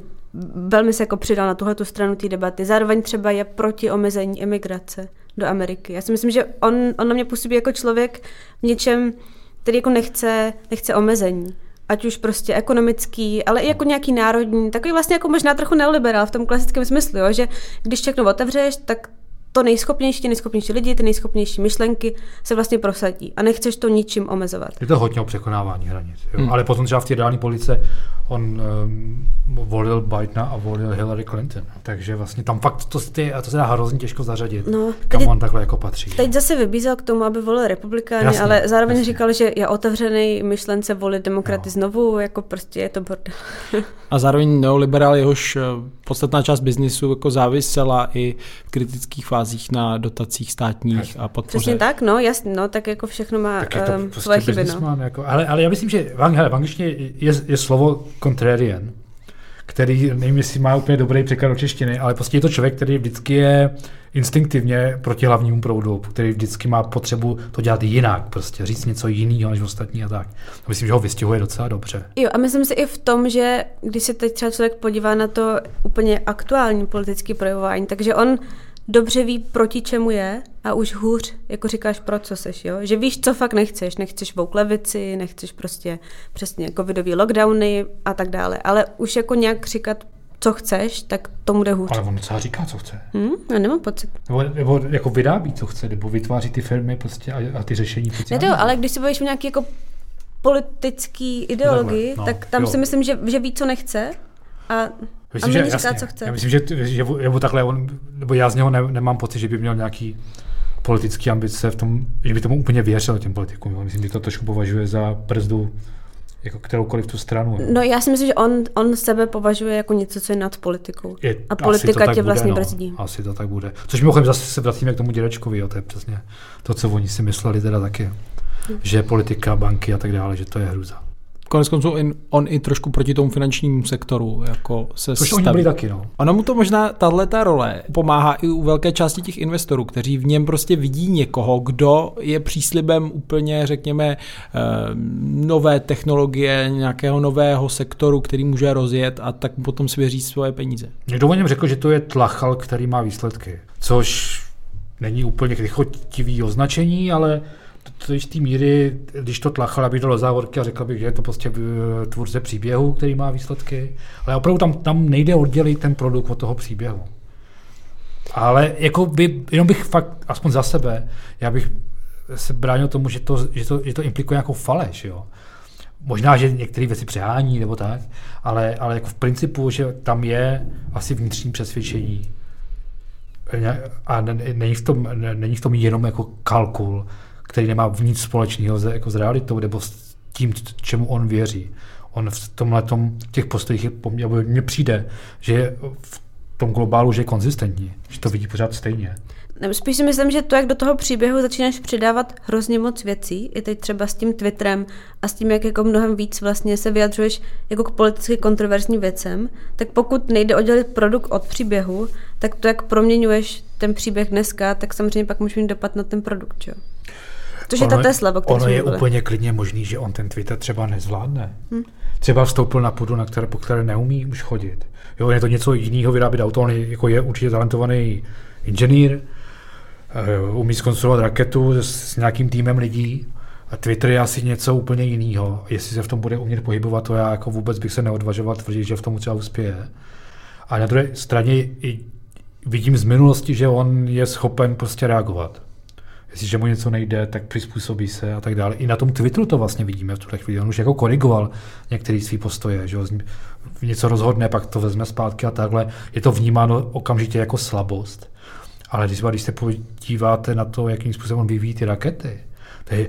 velmi se jako přidal na tuhle stranu té debaty. Zároveň třeba je proti omezení imigrace do Ameriky. Já si myslím, že on, on na mě působí jako člověk v něčem, který jako nechce, nechce omezení ať už prostě ekonomický, ale i jako nějaký národní, takový vlastně jako možná trochu neoliberál v tom klasickém smyslu, jo, že když všechno otevřeš, tak to nejschopnější, ty nejschopnější lidi, ty nejschopnější myšlenky se vlastně prosadí a nechceš to ničím omezovat. Je to hodně o překonávání hranic. Jo? Hmm. Ale potom třeba v té ideální police on um, volil Bidena a volil Hillary Clinton. Takže vlastně tam fakt to, ty, to se dá hrozně těžko zařadit, no, kam on takhle jako patří. Teď zase vybízel k tomu, aby volil republikány, jasně, ale zároveň jasně. říkal, že je otevřený myšlence volit demokraty no. znovu, jako prostě je to bordel. a zároveň neoliberál, jehož eh, podstatná část biznisu jako závisela i v kritických fázích na dotacích státních a podpoře. Přesně tak, no jasně, no, tak jako všechno má tak to um, prostě svoje chyby. No. Jako, ale, ale já myslím, že v, hele, v angličtině je, je slovo contrarian, který nevím, jestli má úplně dobrý překlad do češtiny, ale prostě je to člověk, který vždycky je instinktivně proti hlavnímu proudu, který vždycky má potřebu to dělat jinak, prostě říct něco jiného než ostatní a tak. A myslím, že ho vystihuje docela dobře. Jo, a myslím si i v tom, že když se teď třeba člověk podívá na to úplně aktuální politické projevování, takže on dobře ví, proti čemu je a už hůř, jako říkáš, pro co seš, jo? Že víš, co fakt nechceš. Nechceš vouk levici, nechceš prostě přesně covidový lockdowny a tak dále. Ale už jako nějak říkat, co chceš, tak tomu jde hůř. Ale on docela říká, co chce. Hmm, já nemám pocit. Nebo, nebo jako vyrábí, co chce, nebo vytváří ty firmy prostě a, a ty řešení. Ne to, ale když si bavíš o nějaký jako politický ideologii, no, tak tam jo. si myslím, že, že ví, co nechce a Myslím, a že, říká, jasně, co chce. Já myslím, že, že, že, takhle, on, nebo já z něho ne, nemám pocit, že by měl nějaký politický ambice v tom, že by tomu úplně věřil těm politikům. Myslím, že to trošku považuje za brzdu jako kteroukoliv tu stranu. No já si myslím, že on, on sebe považuje jako něco, co je nad politikou. Je, a politika tě vlastně bude, brzdí. No, asi to tak bude. Což mimochodem zase se vracíme k tomu dědečkovi, jo, to je přesně to, co oni si mysleli teda taky. Hm. Že politika, banky a tak dále, že to je hruza konec konců on i trošku proti tomu finančnímu sektoru jako se Což staví. oni byli taky, no. Ono mu to možná, tahle ta role pomáhá i u velké části těch investorů, kteří v něm prostě vidí někoho, kdo je příslibem úplně, řekněme, eh, nové technologie, nějakého nového sektoru, který může rozjet a tak potom svěří svoje peníze. Někdo o něm řekl, že to je tlachal, který má výsledky, což není úplně lichotivý označení, ale do jisté míry, když to tlachal, abych do závorky a řekl bych, že je to prostě eh, tvůrce příběhu, který má výsledky, ale opravdu tam, tam nejde oddělit ten produkt od toho příběhu. Ale jako by, jenom bych fakt, aspoň za sebe, já bych se bránil tomu, že to, že to, že to implikuje nějakou faleš, jo. Možná, že některé věci přehání nebo tak, ale, ale jako v principu, že tam je asi vnitřní přesvědčení a není v tom, není v tom jenom jako kalkul, který nemá nic společného jako s realitou nebo s tím, čemu on věří. On v tomhle těch postojích je poměrně, mně přijde, že je v tom globálu, že je konzistentní, že to vidí pořád stejně. Spíš si myslím, že to, jak do toho příběhu začínáš přidávat hrozně moc věcí, i teď třeba s tím Twitterem a s tím, jak jako mnohem víc vlastně se vyjadřuješ jako k politicky kontroverzním věcem, tak pokud nejde oddělit produkt od příběhu, tak to, jak proměňuješ ten příběh dneska, tak samozřejmě pak může mít dopad na ten produkt. Čo? Což ono, je ta Tesla, o Ono je úplně klidně možný, že on ten Twitter třeba nezvládne. Hmm. Třeba vstoupil na půdu, na které, po které neumí už chodit. Jo, je to něco jiného vyrábět auto, on je, jako je určitě talentovaný inženýr, uh, umí zkonstruovat raketu s, s nějakým týmem lidí, a Twitter je asi něco úplně jiného. Jestli se v tom bude umět pohybovat, to já jako vůbec bych se neodvažoval tvrdit, že v tom třeba uspěje. A na druhé straně i vidím z minulosti, že on je schopen prostě reagovat jestliže mu něco nejde, tak přizpůsobí se a tak dále. I na tom Twitteru to vlastně vidíme v tuhle chvíli. On už jako korigoval některý svý postoje, že něco rozhodne, pak to vezme zpátky a takhle. Je to vnímáno okamžitě jako slabost. Ale když, když se podíváte na to, jakým způsobem on vyvíjí ty rakety, to je,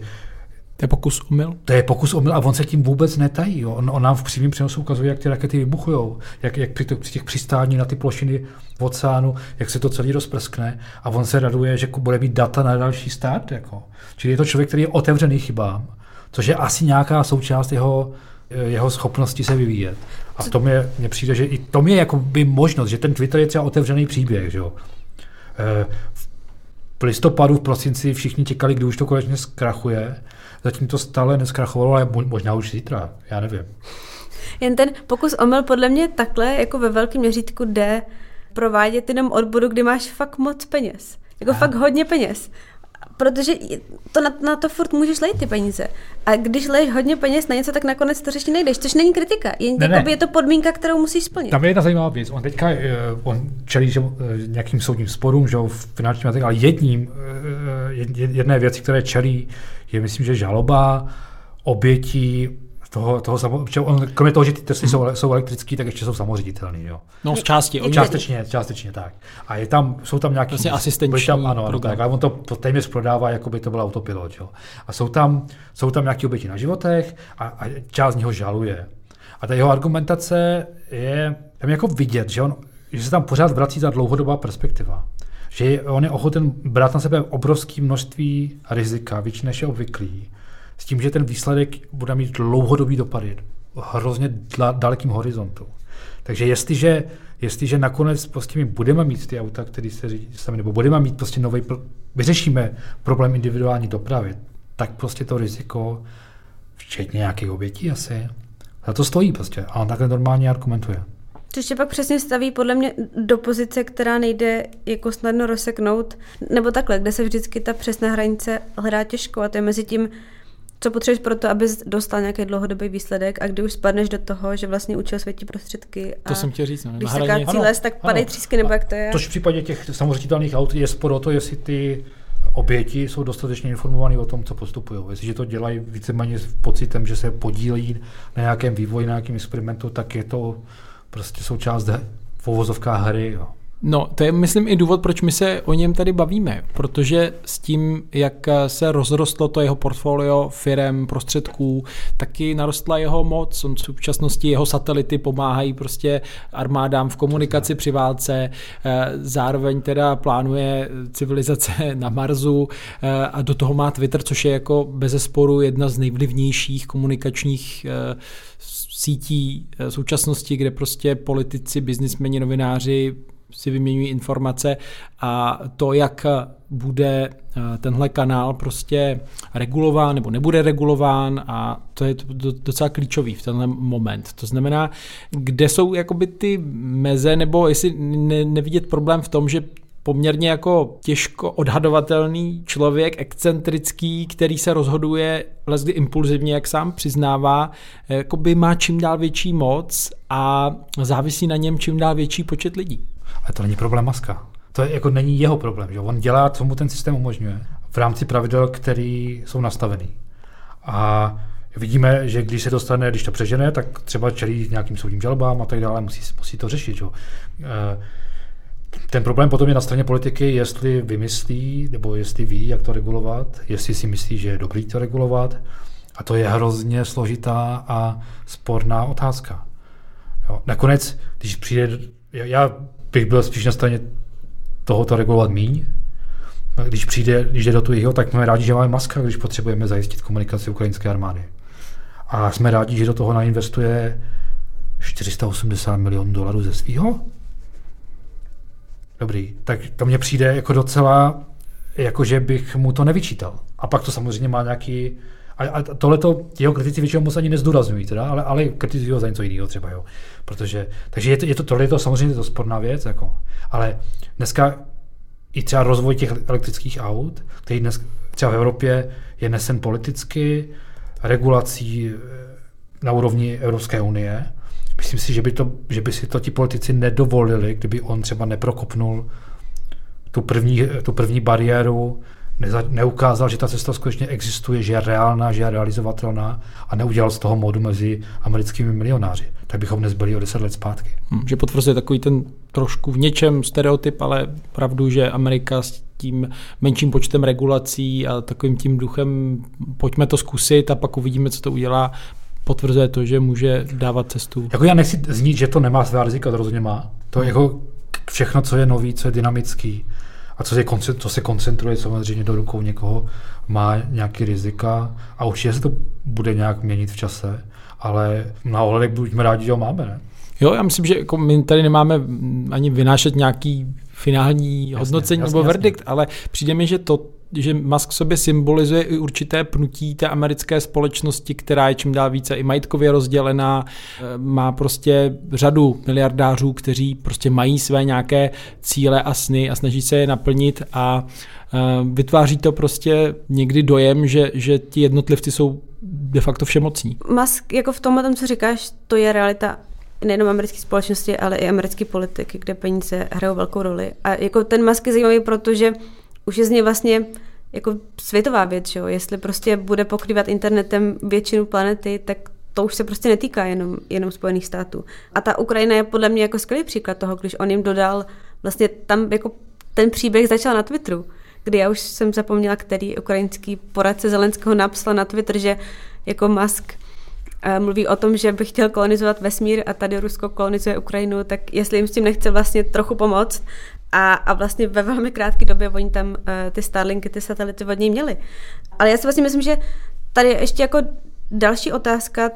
to je pokus omyl? To je pokus omyl a on se tím vůbec netají. Jo. On, on nám v přímém přenosu ukazuje, jak ty rakety vybuchují, jak, jak při, to, při těch přistání na ty plošiny v oceánu, jak se to celý rozprskne a on se raduje, že bude mít data na další stát. Jako. Čili je to člověk, který je otevřený chybám, což je asi nějaká součást jeho, jeho schopnosti se vyvíjet. A to mě, mě přijde, že i to je jako by možnost, že ten Twitter je třeba otevřený příběh. Že jo. V listopadu, v prosinci všichni čekali, kdy už to konečně zkrachuje Zatím to stále neskrachovalo, ale možná už zítra, já nevím. Jen ten pokus omyl podle mě takhle jako ve velkém měřítku jde provádět jenom odboru, kdy máš fakt moc peněz. Jako Aha. fakt hodně peněz protože to na, na to furt můžeš lejt ty peníze. A když leješ hodně peněz na něco, tak nakonec to řešit nejdeš, což není kritika. Jen ne, ne. je to podmínka, kterou musíš splnit. Tam je jedna zajímavá věc. On teďka eh, on čelí že, eh, nějakým soudním sporům, že v finančním ale jedním, eh, jedné věci, které čelí, je myslím, že žaloba obětí toho, toho samo, on, kromě toho, že ty Tesly jsou, jsou elektrický, tak ještě jsou samoředitelný. Jo. No z části. Oni... Částečně, částečně tak. A je tam, jsou tam nějaký... Vlastně asistenční tam, ano, ano, tak, ale on to téměř prodává, jako by to byl autopilot. Jo. A jsou tam, jsou tam nějaké oběti na životech a, a část z něho žaluje. A ta jeho argumentace je tam jako vidět, že, on, že se tam pořád vrací ta dlouhodobá perspektiva. Že on je ochoten brát na sebe obrovské množství rizika, víc než je obvyklý s tím, že ten výsledek bude mít dlouhodobý dopady, hrozně dalekým horizontu. Takže jestliže, jestliže nakonec prostě my budeme mít ty auta, které se řídí sami, nebo budeme mít prostě nový, vyřešíme problém individuální dopravy, tak prostě to riziko, včetně nějakých obětí asi, za to stojí prostě. A on takhle normálně argumentuje. Což tě pak přesně staví podle mě do pozice, která nejde jako snadno rozseknout, nebo takhle, kde se vždycky ta přesná hranice hledá těžko a to je mezi tím, co potřebuješ pro to, abys dostal nějaký dlouhodobý výsledek a kdy už spadneš do toho, že vlastně učil světí prostředky. A to jsem chtěl říct. No, když se kácí les, tak padají třísky, nebo jak to je. Tož v případě těch samoředitelných aut je sporo o to, jestli ty oběti jsou dostatečně informovaní o tom, co postupují. Jestliže to dělají víceméně s pocitem, že se podílejí na nějakém vývoji, na nějakém experimentu, tak je to prostě součást v hry. Jo. No, to je, myslím, i důvod, proč my se o něm tady bavíme, protože s tím, jak se rozrostlo to jeho portfolio firem, prostředků, taky narostla jeho moc. On v současnosti jeho satelity pomáhají prostě armádám v komunikaci při válce, eh, zároveň teda plánuje civilizace na Marsu eh, a do toho má Twitter, což je jako bezesporu jedna z nejvlivnějších komunikačních eh, sítí současnosti, kde prostě politici, biznismeni, novináři si vyměňují informace a to, jak bude eh, tenhle kanál prostě regulován nebo nebude regulován a to je docela klíčový v tenhle moment. To znamená, kde jsou jakoby ty meze nebo jestli ne, nevidět problém v tom, že poměrně jako těžko odhadovatelný člověk, excentrický, který se rozhoduje lezdy impulzivně, jak sám přiznává, jako by má čím dál větší moc a závisí na něm čím dál větší počet lidí. Ale to není problém Maska. To je, jako není jeho problém. Že? On dělá, co mu ten systém umožňuje v rámci pravidel, které jsou nastavený. A vidíme, že když se dostane, když to přežene, tak třeba čelí nějakým soudním žalobám a tak dále, musí, musí to řešit. Že? Eh, ten problém potom je na straně politiky, jestli vymyslí, nebo jestli ví, jak to regulovat, jestli si myslí, že je dobrý to regulovat. A to je hrozně složitá a sporná otázka. Jo. Nakonec, když přijde, já bych byl spíš na straně tohoto regulovat míň. Když přijde, když jde do tu jeho, tak jsme rádi, že máme maska, když potřebujeme zajistit komunikaci ukrajinské armády. A jsme rádi, že do toho nainvestuje 480 milionů dolarů ze svého. Dobrý, tak to mně přijde jako docela, jako že bych mu to nevyčítal. A pak to samozřejmě má nějaký a, a tohleto jeho kritici většinou moc ani nezdůrazňují, teda, ale, ale kritizují ho za něco jiného třeba. Jo. Protože, takže je to, je to, tohle je to samozřejmě to sporná věc, jako. ale dneska i třeba rozvoj těch elektrických aut, který dnes třeba v Evropě je nesen politicky, regulací eh, na úrovni Evropské unie. Myslím si, že by, to, že by si to ti politici nedovolili, kdyby on třeba neprokopnul tu první, tu první bariéru neza, neukázal, že ta cesta skutečně existuje, že je reálná, že je realizovatelná a neudělal z toho modu mezi americkými milionáři, tak bychom dnes byli o deset let zpátky. Hmm, že potvrzuje takový ten trošku v něčem stereotyp, ale pravdu, že Amerika s tím menším počtem regulací a takovým tím duchem pojďme to zkusit a pak uvidíme, co to udělá, potvrzuje to, že může dávat cestu. Jako já nechci znít, že to nemá svá rizika, to rozhodně má. To jako všechno, co je nový, co je dynamický a co se, co se koncentruje samozřejmě do rukou někoho, má nějaký rizika a určitě se to bude nějak měnit v čase, ale na ohledek buďme rádi, že ho máme, ne? Jo, já myslím, že jako my tady nemáme ani vynášet nějaký finální jasně, hodnocení jasně, nebo verdikt, jasně. ale přijde mi, že to, že Musk sobě symbolizuje i určité pnutí té americké společnosti, která je čím dál více i majetkově rozdělená, eh, má prostě řadu miliardářů, kteří prostě mají své nějaké cíle a sny a snaží se je naplnit a eh, vytváří to prostě někdy dojem, že, že ti jednotlivci jsou de facto všemocní. Musk, jako v tomhle, co říkáš, to je realita nejenom americké společnosti, ale i americké politiky, kde peníze hrajou velkou roli. A jako ten Musk je zajímavý, protože už je z něj vlastně jako světová věc, že jo? jestli prostě bude pokrývat internetem většinu planety, tak to už se prostě netýká jenom, jenom Spojených států. A ta Ukrajina je podle mě jako skvělý příklad toho, když on jim dodal, vlastně tam jako ten příběh začal na Twitteru, kdy já už jsem zapomněla, který ukrajinský poradce Zelenského napsal na Twitter, že jako Musk mluví o tom, že by chtěl kolonizovat vesmír a tady Rusko kolonizuje Ukrajinu, tak jestli jim s tím nechce vlastně trochu pomoct, a, a vlastně ve velmi krátké době oni tam uh, ty Starlinky, ty satelity od něj měli. Ale já si vlastně myslím, že tady je ještě jako další otázka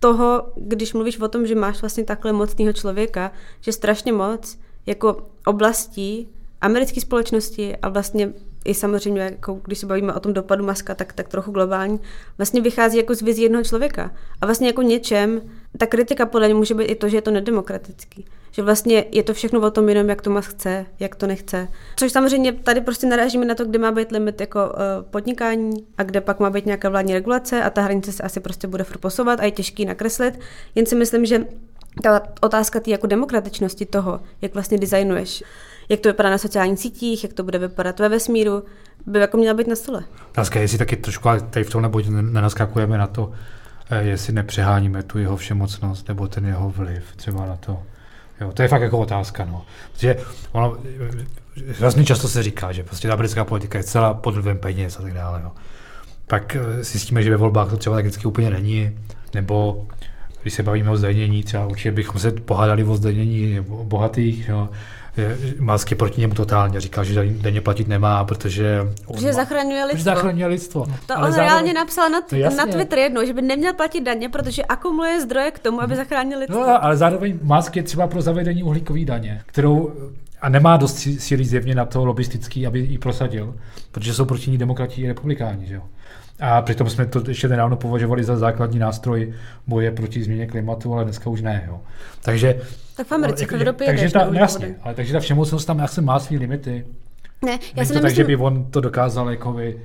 toho, když mluvíš o tom, že máš vlastně takhle mocného člověka, že strašně moc jako oblastí americké společnosti a vlastně i samozřejmě, jako když se bavíme o tom dopadu maska, tak, tak trochu globální, vlastně vychází jako z vizi jednoho člověka. A vlastně jako něčem, ta kritika podle mě může být i to, že je to nedemokratický. Že vlastně je to všechno o tom jenom, jak to mas chce, jak to nechce. Což samozřejmě tady prostě narážíme na to, kde má být limit jako uh, podnikání a kde pak má být nějaká vládní regulace a ta hranice se asi prostě bude furt posouvat a je těžký nakreslit. Jen si myslím, že ta otázka té jako demokratičnosti toho, jak vlastně designuješ jak to vypadá na sociálních sítích, jak to bude vypadat ve vesmíru, by jako měla být na stole. Dneska, jestli taky trošku tady v tom nebo nenaskakujeme na to, eh, jestli nepřeháníme tu jeho všemocnost nebo ten jeho vliv třeba na to. Jo, to je fakt jako otázka. No. Protože ono, vlastně často se říká, že prostě ta britská politika je celá pod vlivem peněz a tak dále. Jo. Pak eh, zjistíme, že ve volbách to třeba tak vždycky úplně není, nebo když se bavíme o zdanění, třeba určitě bychom se pohádali o zdanění bohatých, jo. Musk je proti němu totálně, říká, že daně platit nemá, protože... Že zachraňuje lidstvo. zachraňuje lidstvo. To Ale on zároveň, reálně napsal na, t- na Twitter jednou, že by neměl platit daně, protože akumuluje zdroje k tomu, aby zachránil lidstvo. No, ale zároveň Musk je třeba pro zavedení uhlíkové daně, kterou a nemá dost síly zjevně na to lobistický, aby ji prosadil, protože jsou proti ní demokrati i republikáni. Že jo? A přitom jsme to ještě nedávno považovali za základní nástroj boje proti změně klimatu, ale dneska už ne. Jo. Takže, tak v Americe, v Evropě takže ta, no, jasně, ale takže ta všemocnost tam asi má svý limity. Ne, já si to tak, že by on to dokázal jako vy,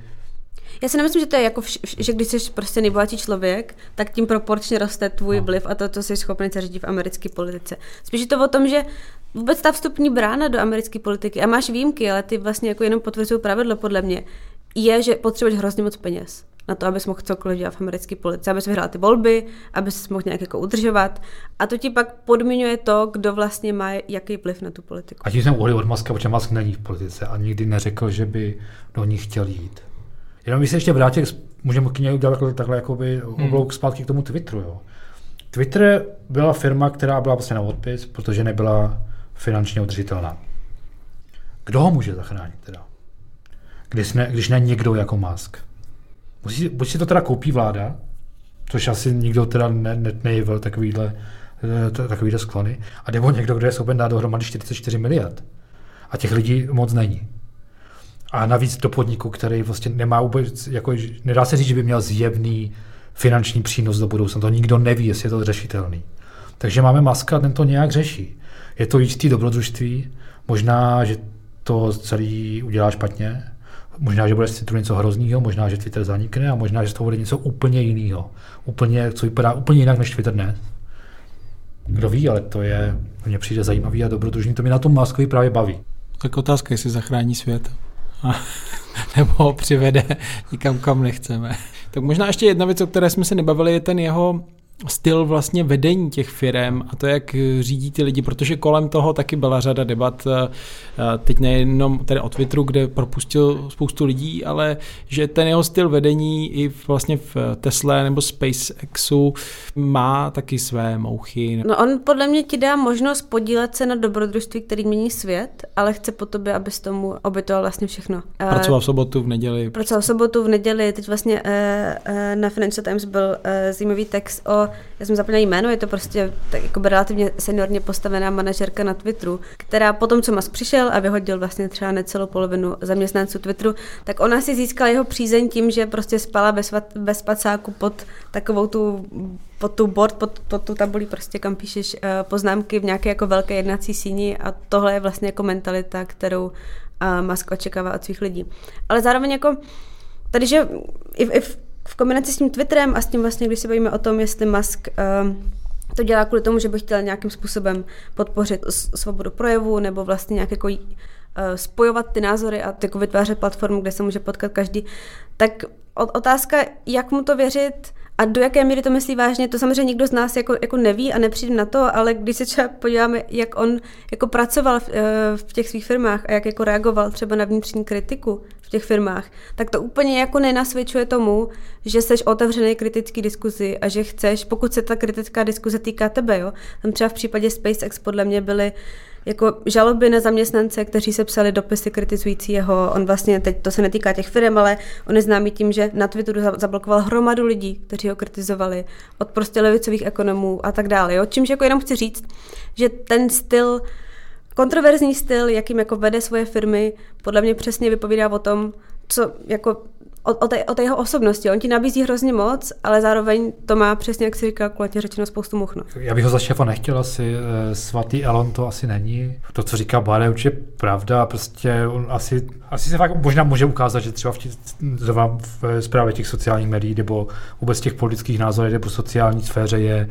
já si nemyslím, že to je jako, vš- že když jsi prostě nejbohatší člověk, tak tím proporčně roste tvůj no. vliv a to, co jsi schopný se řídit v americké politice. Spíš je to o tom, že vůbec ta vstupní brána do americké politiky, a máš výjimky, ale ty vlastně jako jenom potvrzují pravidlo podle mě, je, že potřebuješ hrozně moc peněz na to, abys mohl cokoliv dělat v americké politice, abys vyhrál ty volby, abys mohl nějak jako udržovat. A to ti pak podmiňuje to, kdo vlastně má jaký vliv na tu politiku. A tím jsem uhlí od Maska, protože Musk není v politice a nikdy neřekl, že by do ní chtěl jít. Jenom když se ještě vrátil, můžeme k něj udělat takhle, takhle jakoby hmm. oblouk zpátky k tomu Twitteru. Jo. Twitter byla firma, která byla vlastně na odpis, protože nebyla finančně udržitelná. Kdo ho může zachránit teda? Když ne, když ne někdo jako Musk. Musí, buď si to teda koupí vláda, což asi nikdo teda ne, ne, nejevil takovýhle, eh, takovýhle sklony, a nebo někdo, kdo je schopen dát dohromady 44 miliard. A těch lidí moc není. A navíc do podniku, který vlastně nemá vůbec, jako, nedá se říct, že by měl zjevný finanční přínos do budoucna. To nikdo neví, jestli je to řešitelný. Takže máme maska, ten to nějak řeší. Je to jistý dobrodružství, možná, že to celý udělá špatně, možná, že bude z něco hroznýho, možná, že Twitter zanikne a možná, že z toho bude něco úplně jiného. Úplně, co vypadá úplně jinak než Twitter dnes. Kdo ví, ale to je, mně přijde zajímavý a dobrodružný. To mi na tom Maskovi právě baví. Tak otázka, jestli zachrání svět. (laughs) nebo ho přivede (laughs) nikam, kam nechceme. Tak možná ještě jedna věc, o které jsme se nebavili, je ten jeho styl vlastně vedení těch firm a to, jak řídí ty lidi, protože kolem toho taky byla řada debat, eh, teď nejenom tedy o Twitteru, kde propustil spoustu lidí, ale že ten jeho styl vedení i vlastně v Tesla nebo SpaceXu má taky své mouchy. No on podle mě ti dá možnost podílet se na dobrodružství, který mění svět, ale chce po tobě, abys tomu obětoval vlastně všechno. Pracoval v sobotu, v neděli. Pracoval v sobotu, v neděli, teď vlastně na Financial Times byl zajímavý text o já jsem zapomněla jméno, je to prostě tak jako relativně seniorně postavená manažerka na Twitteru, která potom, co Musk přišel a vyhodil vlastně třeba necelou polovinu zaměstnanců Twitteru, tak ona si získala jeho přízeň tím, že prostě spala bez, bez spacáku pod takovou tu pod tu board, pod, pod tu tabulí prostě, kam píšeš uh, poznámky v nějaké jako velké jednací síni a tohle je vlastně jako mentalita, kterou uh, Musk očekává od svých lidí. Ale zároveň jako tady, že i, i v v kombinaci s tím Twitterem a s tím vlastně, když se bavíme o tom, jestli Musk uh, to dělá kvůli tomu, že by chtěl nějakým způsobem podpořit svobodu projevu nebo vlastně nějak jako uh, spojovat ty názory a jako vytvářet platformu, kde se může potkat každý, tak otázka, jak mu to věřit a do jaké míry to myslí vážně, to samozřejmě nikdo z nás jako, jako neví a nepřijde na to, ale když se třeba podíváme, jak on jako pracoval v, eh, v těch svých firmách a jak jako reagoval třeba na vnitřní kritiku v těch firmách, tak to úplně jako nenasvědčuje tomu, že jsi otevřený kritický diskuzi a že chceš, pokud se ta kritická diskuze týká tebe, jo, tam třeba v případě SpaceX podle mě byly jako žaloby na zaměstnance, kteří se psali dopisy kritizující jeho, on vlastně, teď to se netýká těch firm, ale on je známý tím, že na Twitteru zablokoval hromadu lidí, kteří ho kritizovali, od prostě levicových ekonomů a tak dále. Jo? Čímž jako jenom chci říct, že ten styl, kontroverzní styl, jakým jako vede svoje firmy, podle mě přesně vypovídá o tom, co jako o, o, té, o té jeho osobnosti. On ti nabízí hrozně moc, ale zároveň to má přesně, jak si říká, kulatě řečeno spoustu muchno. Já bych ho za šéfa nechtěl asi, eh, svatý Elon to asi není. To, co říká Bára, je určitě pravda, prostě on asi, asi se fakt možná může ukázat, že třeba v, tě, v zprávě těch sociálních médií nebo vůbec těch politických názorů nebo sociální sféře je,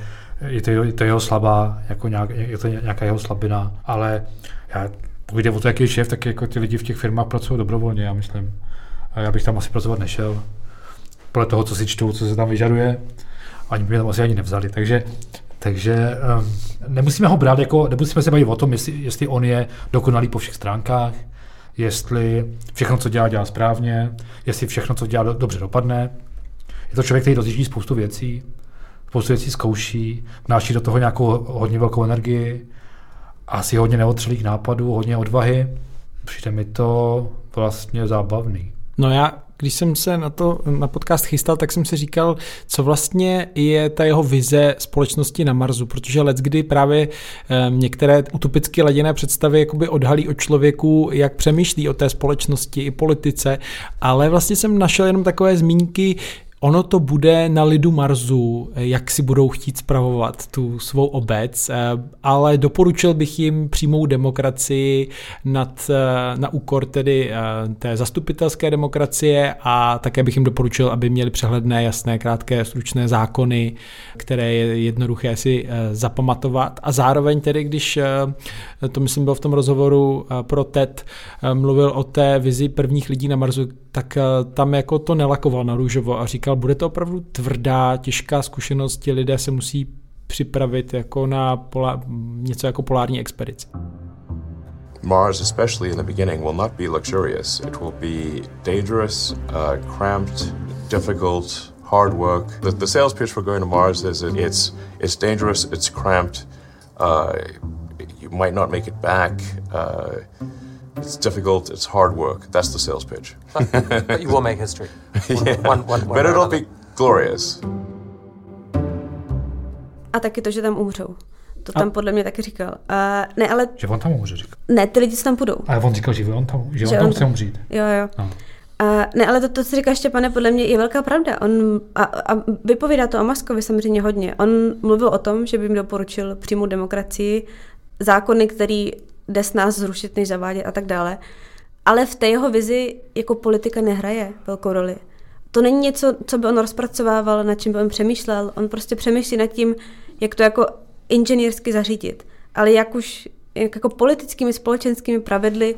je to, je to jeho slabá, jako nějak, je to nějaká jeho slabina, ale já, pokud jde o to, jaký je šéf, tak jako ty lidi v těch firmách pracují dobrovolně, já myslím. A já bych tam asi pracovat nešel. Podle toho, co si čtou, co se tam vyžaduje, ani by tam asi ani nevzali. Takže, takže um, nemusíme ho brát jako, nemusíme se bavit o tom, jestli, jestli on je dokonalý po všech stránkách, jestli všechno, co dělá, dělá správně, jestli všechno, co dělá, dobře dopadne. Je to člověk, který rozjíždí spoustu věcí, spoustu věcí zkouší, vnáší do toho nějakou hodně velkou energii, asi hodně neotřelých nápadů, hodně odvahy. Přijde mi to vlastně zábavný. No já, když jsem se na to na podcast chystal, tak jsem si říkal, co vlastně je ta jeho vize společnosti na Marsu, protože let, kdy právě e, některé utopicky laděné představy jakoby odhalí o člověku, jak přemýšlí o té společnosti i politice, ale vlastně jsem našel jenom takové zmínky, Ono to bude na lidu Marzu, jak si budou chtít spravovat tu svou obec, eh, ale doporučil bych jim přímou demokracii nad, eh, na úkor tedy eh, té zastupitelské demokracie a také bych jim doporučil, aby měli přehledné, jasné, krátké, stručné zákony, které je jednoduché si zapamatovat. A zároveň tedy, když to myslím bylo v tom rozhovoru pro TED, mluvil o té vizi prvních lidí na Marzu, tak tam jako to nelakoval na růžovo a říkal, říkal, bude to opravdu tvrdá, těžká zkušenost, ti lidé se musí připravit jako na pola, něco jako polární expedice. Mars, especially in the beginning, will not be luxurious. It will be dangerous, uh, cramped, difficult, hard work. The, the, sales pitch for going to Mars is it's it's dangerous, it's cramped. Uh, you might not make it back. Uh, It's difficult. It's hard work. That's the sales pitch. (laughs) but you will make history. One, (laughs) yeah. one, one, but it'll be glorious. A taky to, že tam umřou. To tam a... podle mě taky říkal. Uh, ne, ale... Že on tam umře, říkal. Ne, ty lidi se tam budou. Ale on říkal, že on tam, že, že on tam chce umřít. Jo, jo. No. Uh, ne, ale to, to, co říkáš, Štěpane, podle mě je velká pravda. On, a, a vypovídá to o Maskovi samozřejmě hodně. On mluvil o tom, že by jim doporučil přímou demokracii, zákony, který jde s nás zrušit, než zavádět a tak dále. Ale v té jeho vizi jako politika nehraje velkou roli. To není něco, co by on rozpracovával, nad čím by on přemýšlel. On prostě přemýšlí nad tím, jak to jako inženýrsky zařídit. Ale jak už jak jako politickými, společenskými pravidly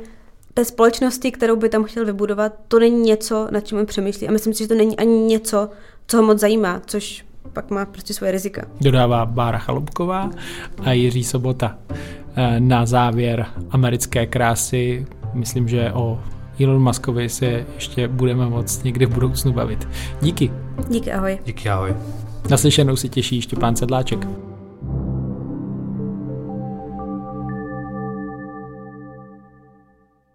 té společnosti, kterou by tam chtěl vybudovat, to není něco, nad čím on přemýšlí. A myslím si, že to není ani něco, co ho moc zajímá, což pak má prostě svoje rizika. Dodává Bára Chalupková a Jiří Sobota. Eh, na závěr americké krásy, myslím, že o Elon Muskovi se ještě budeme moct někdy v budoucnu bavit. Díky. Díky, ahoj. Díky, ahoj. Naslyšenou si těší Štěpán Sedláček.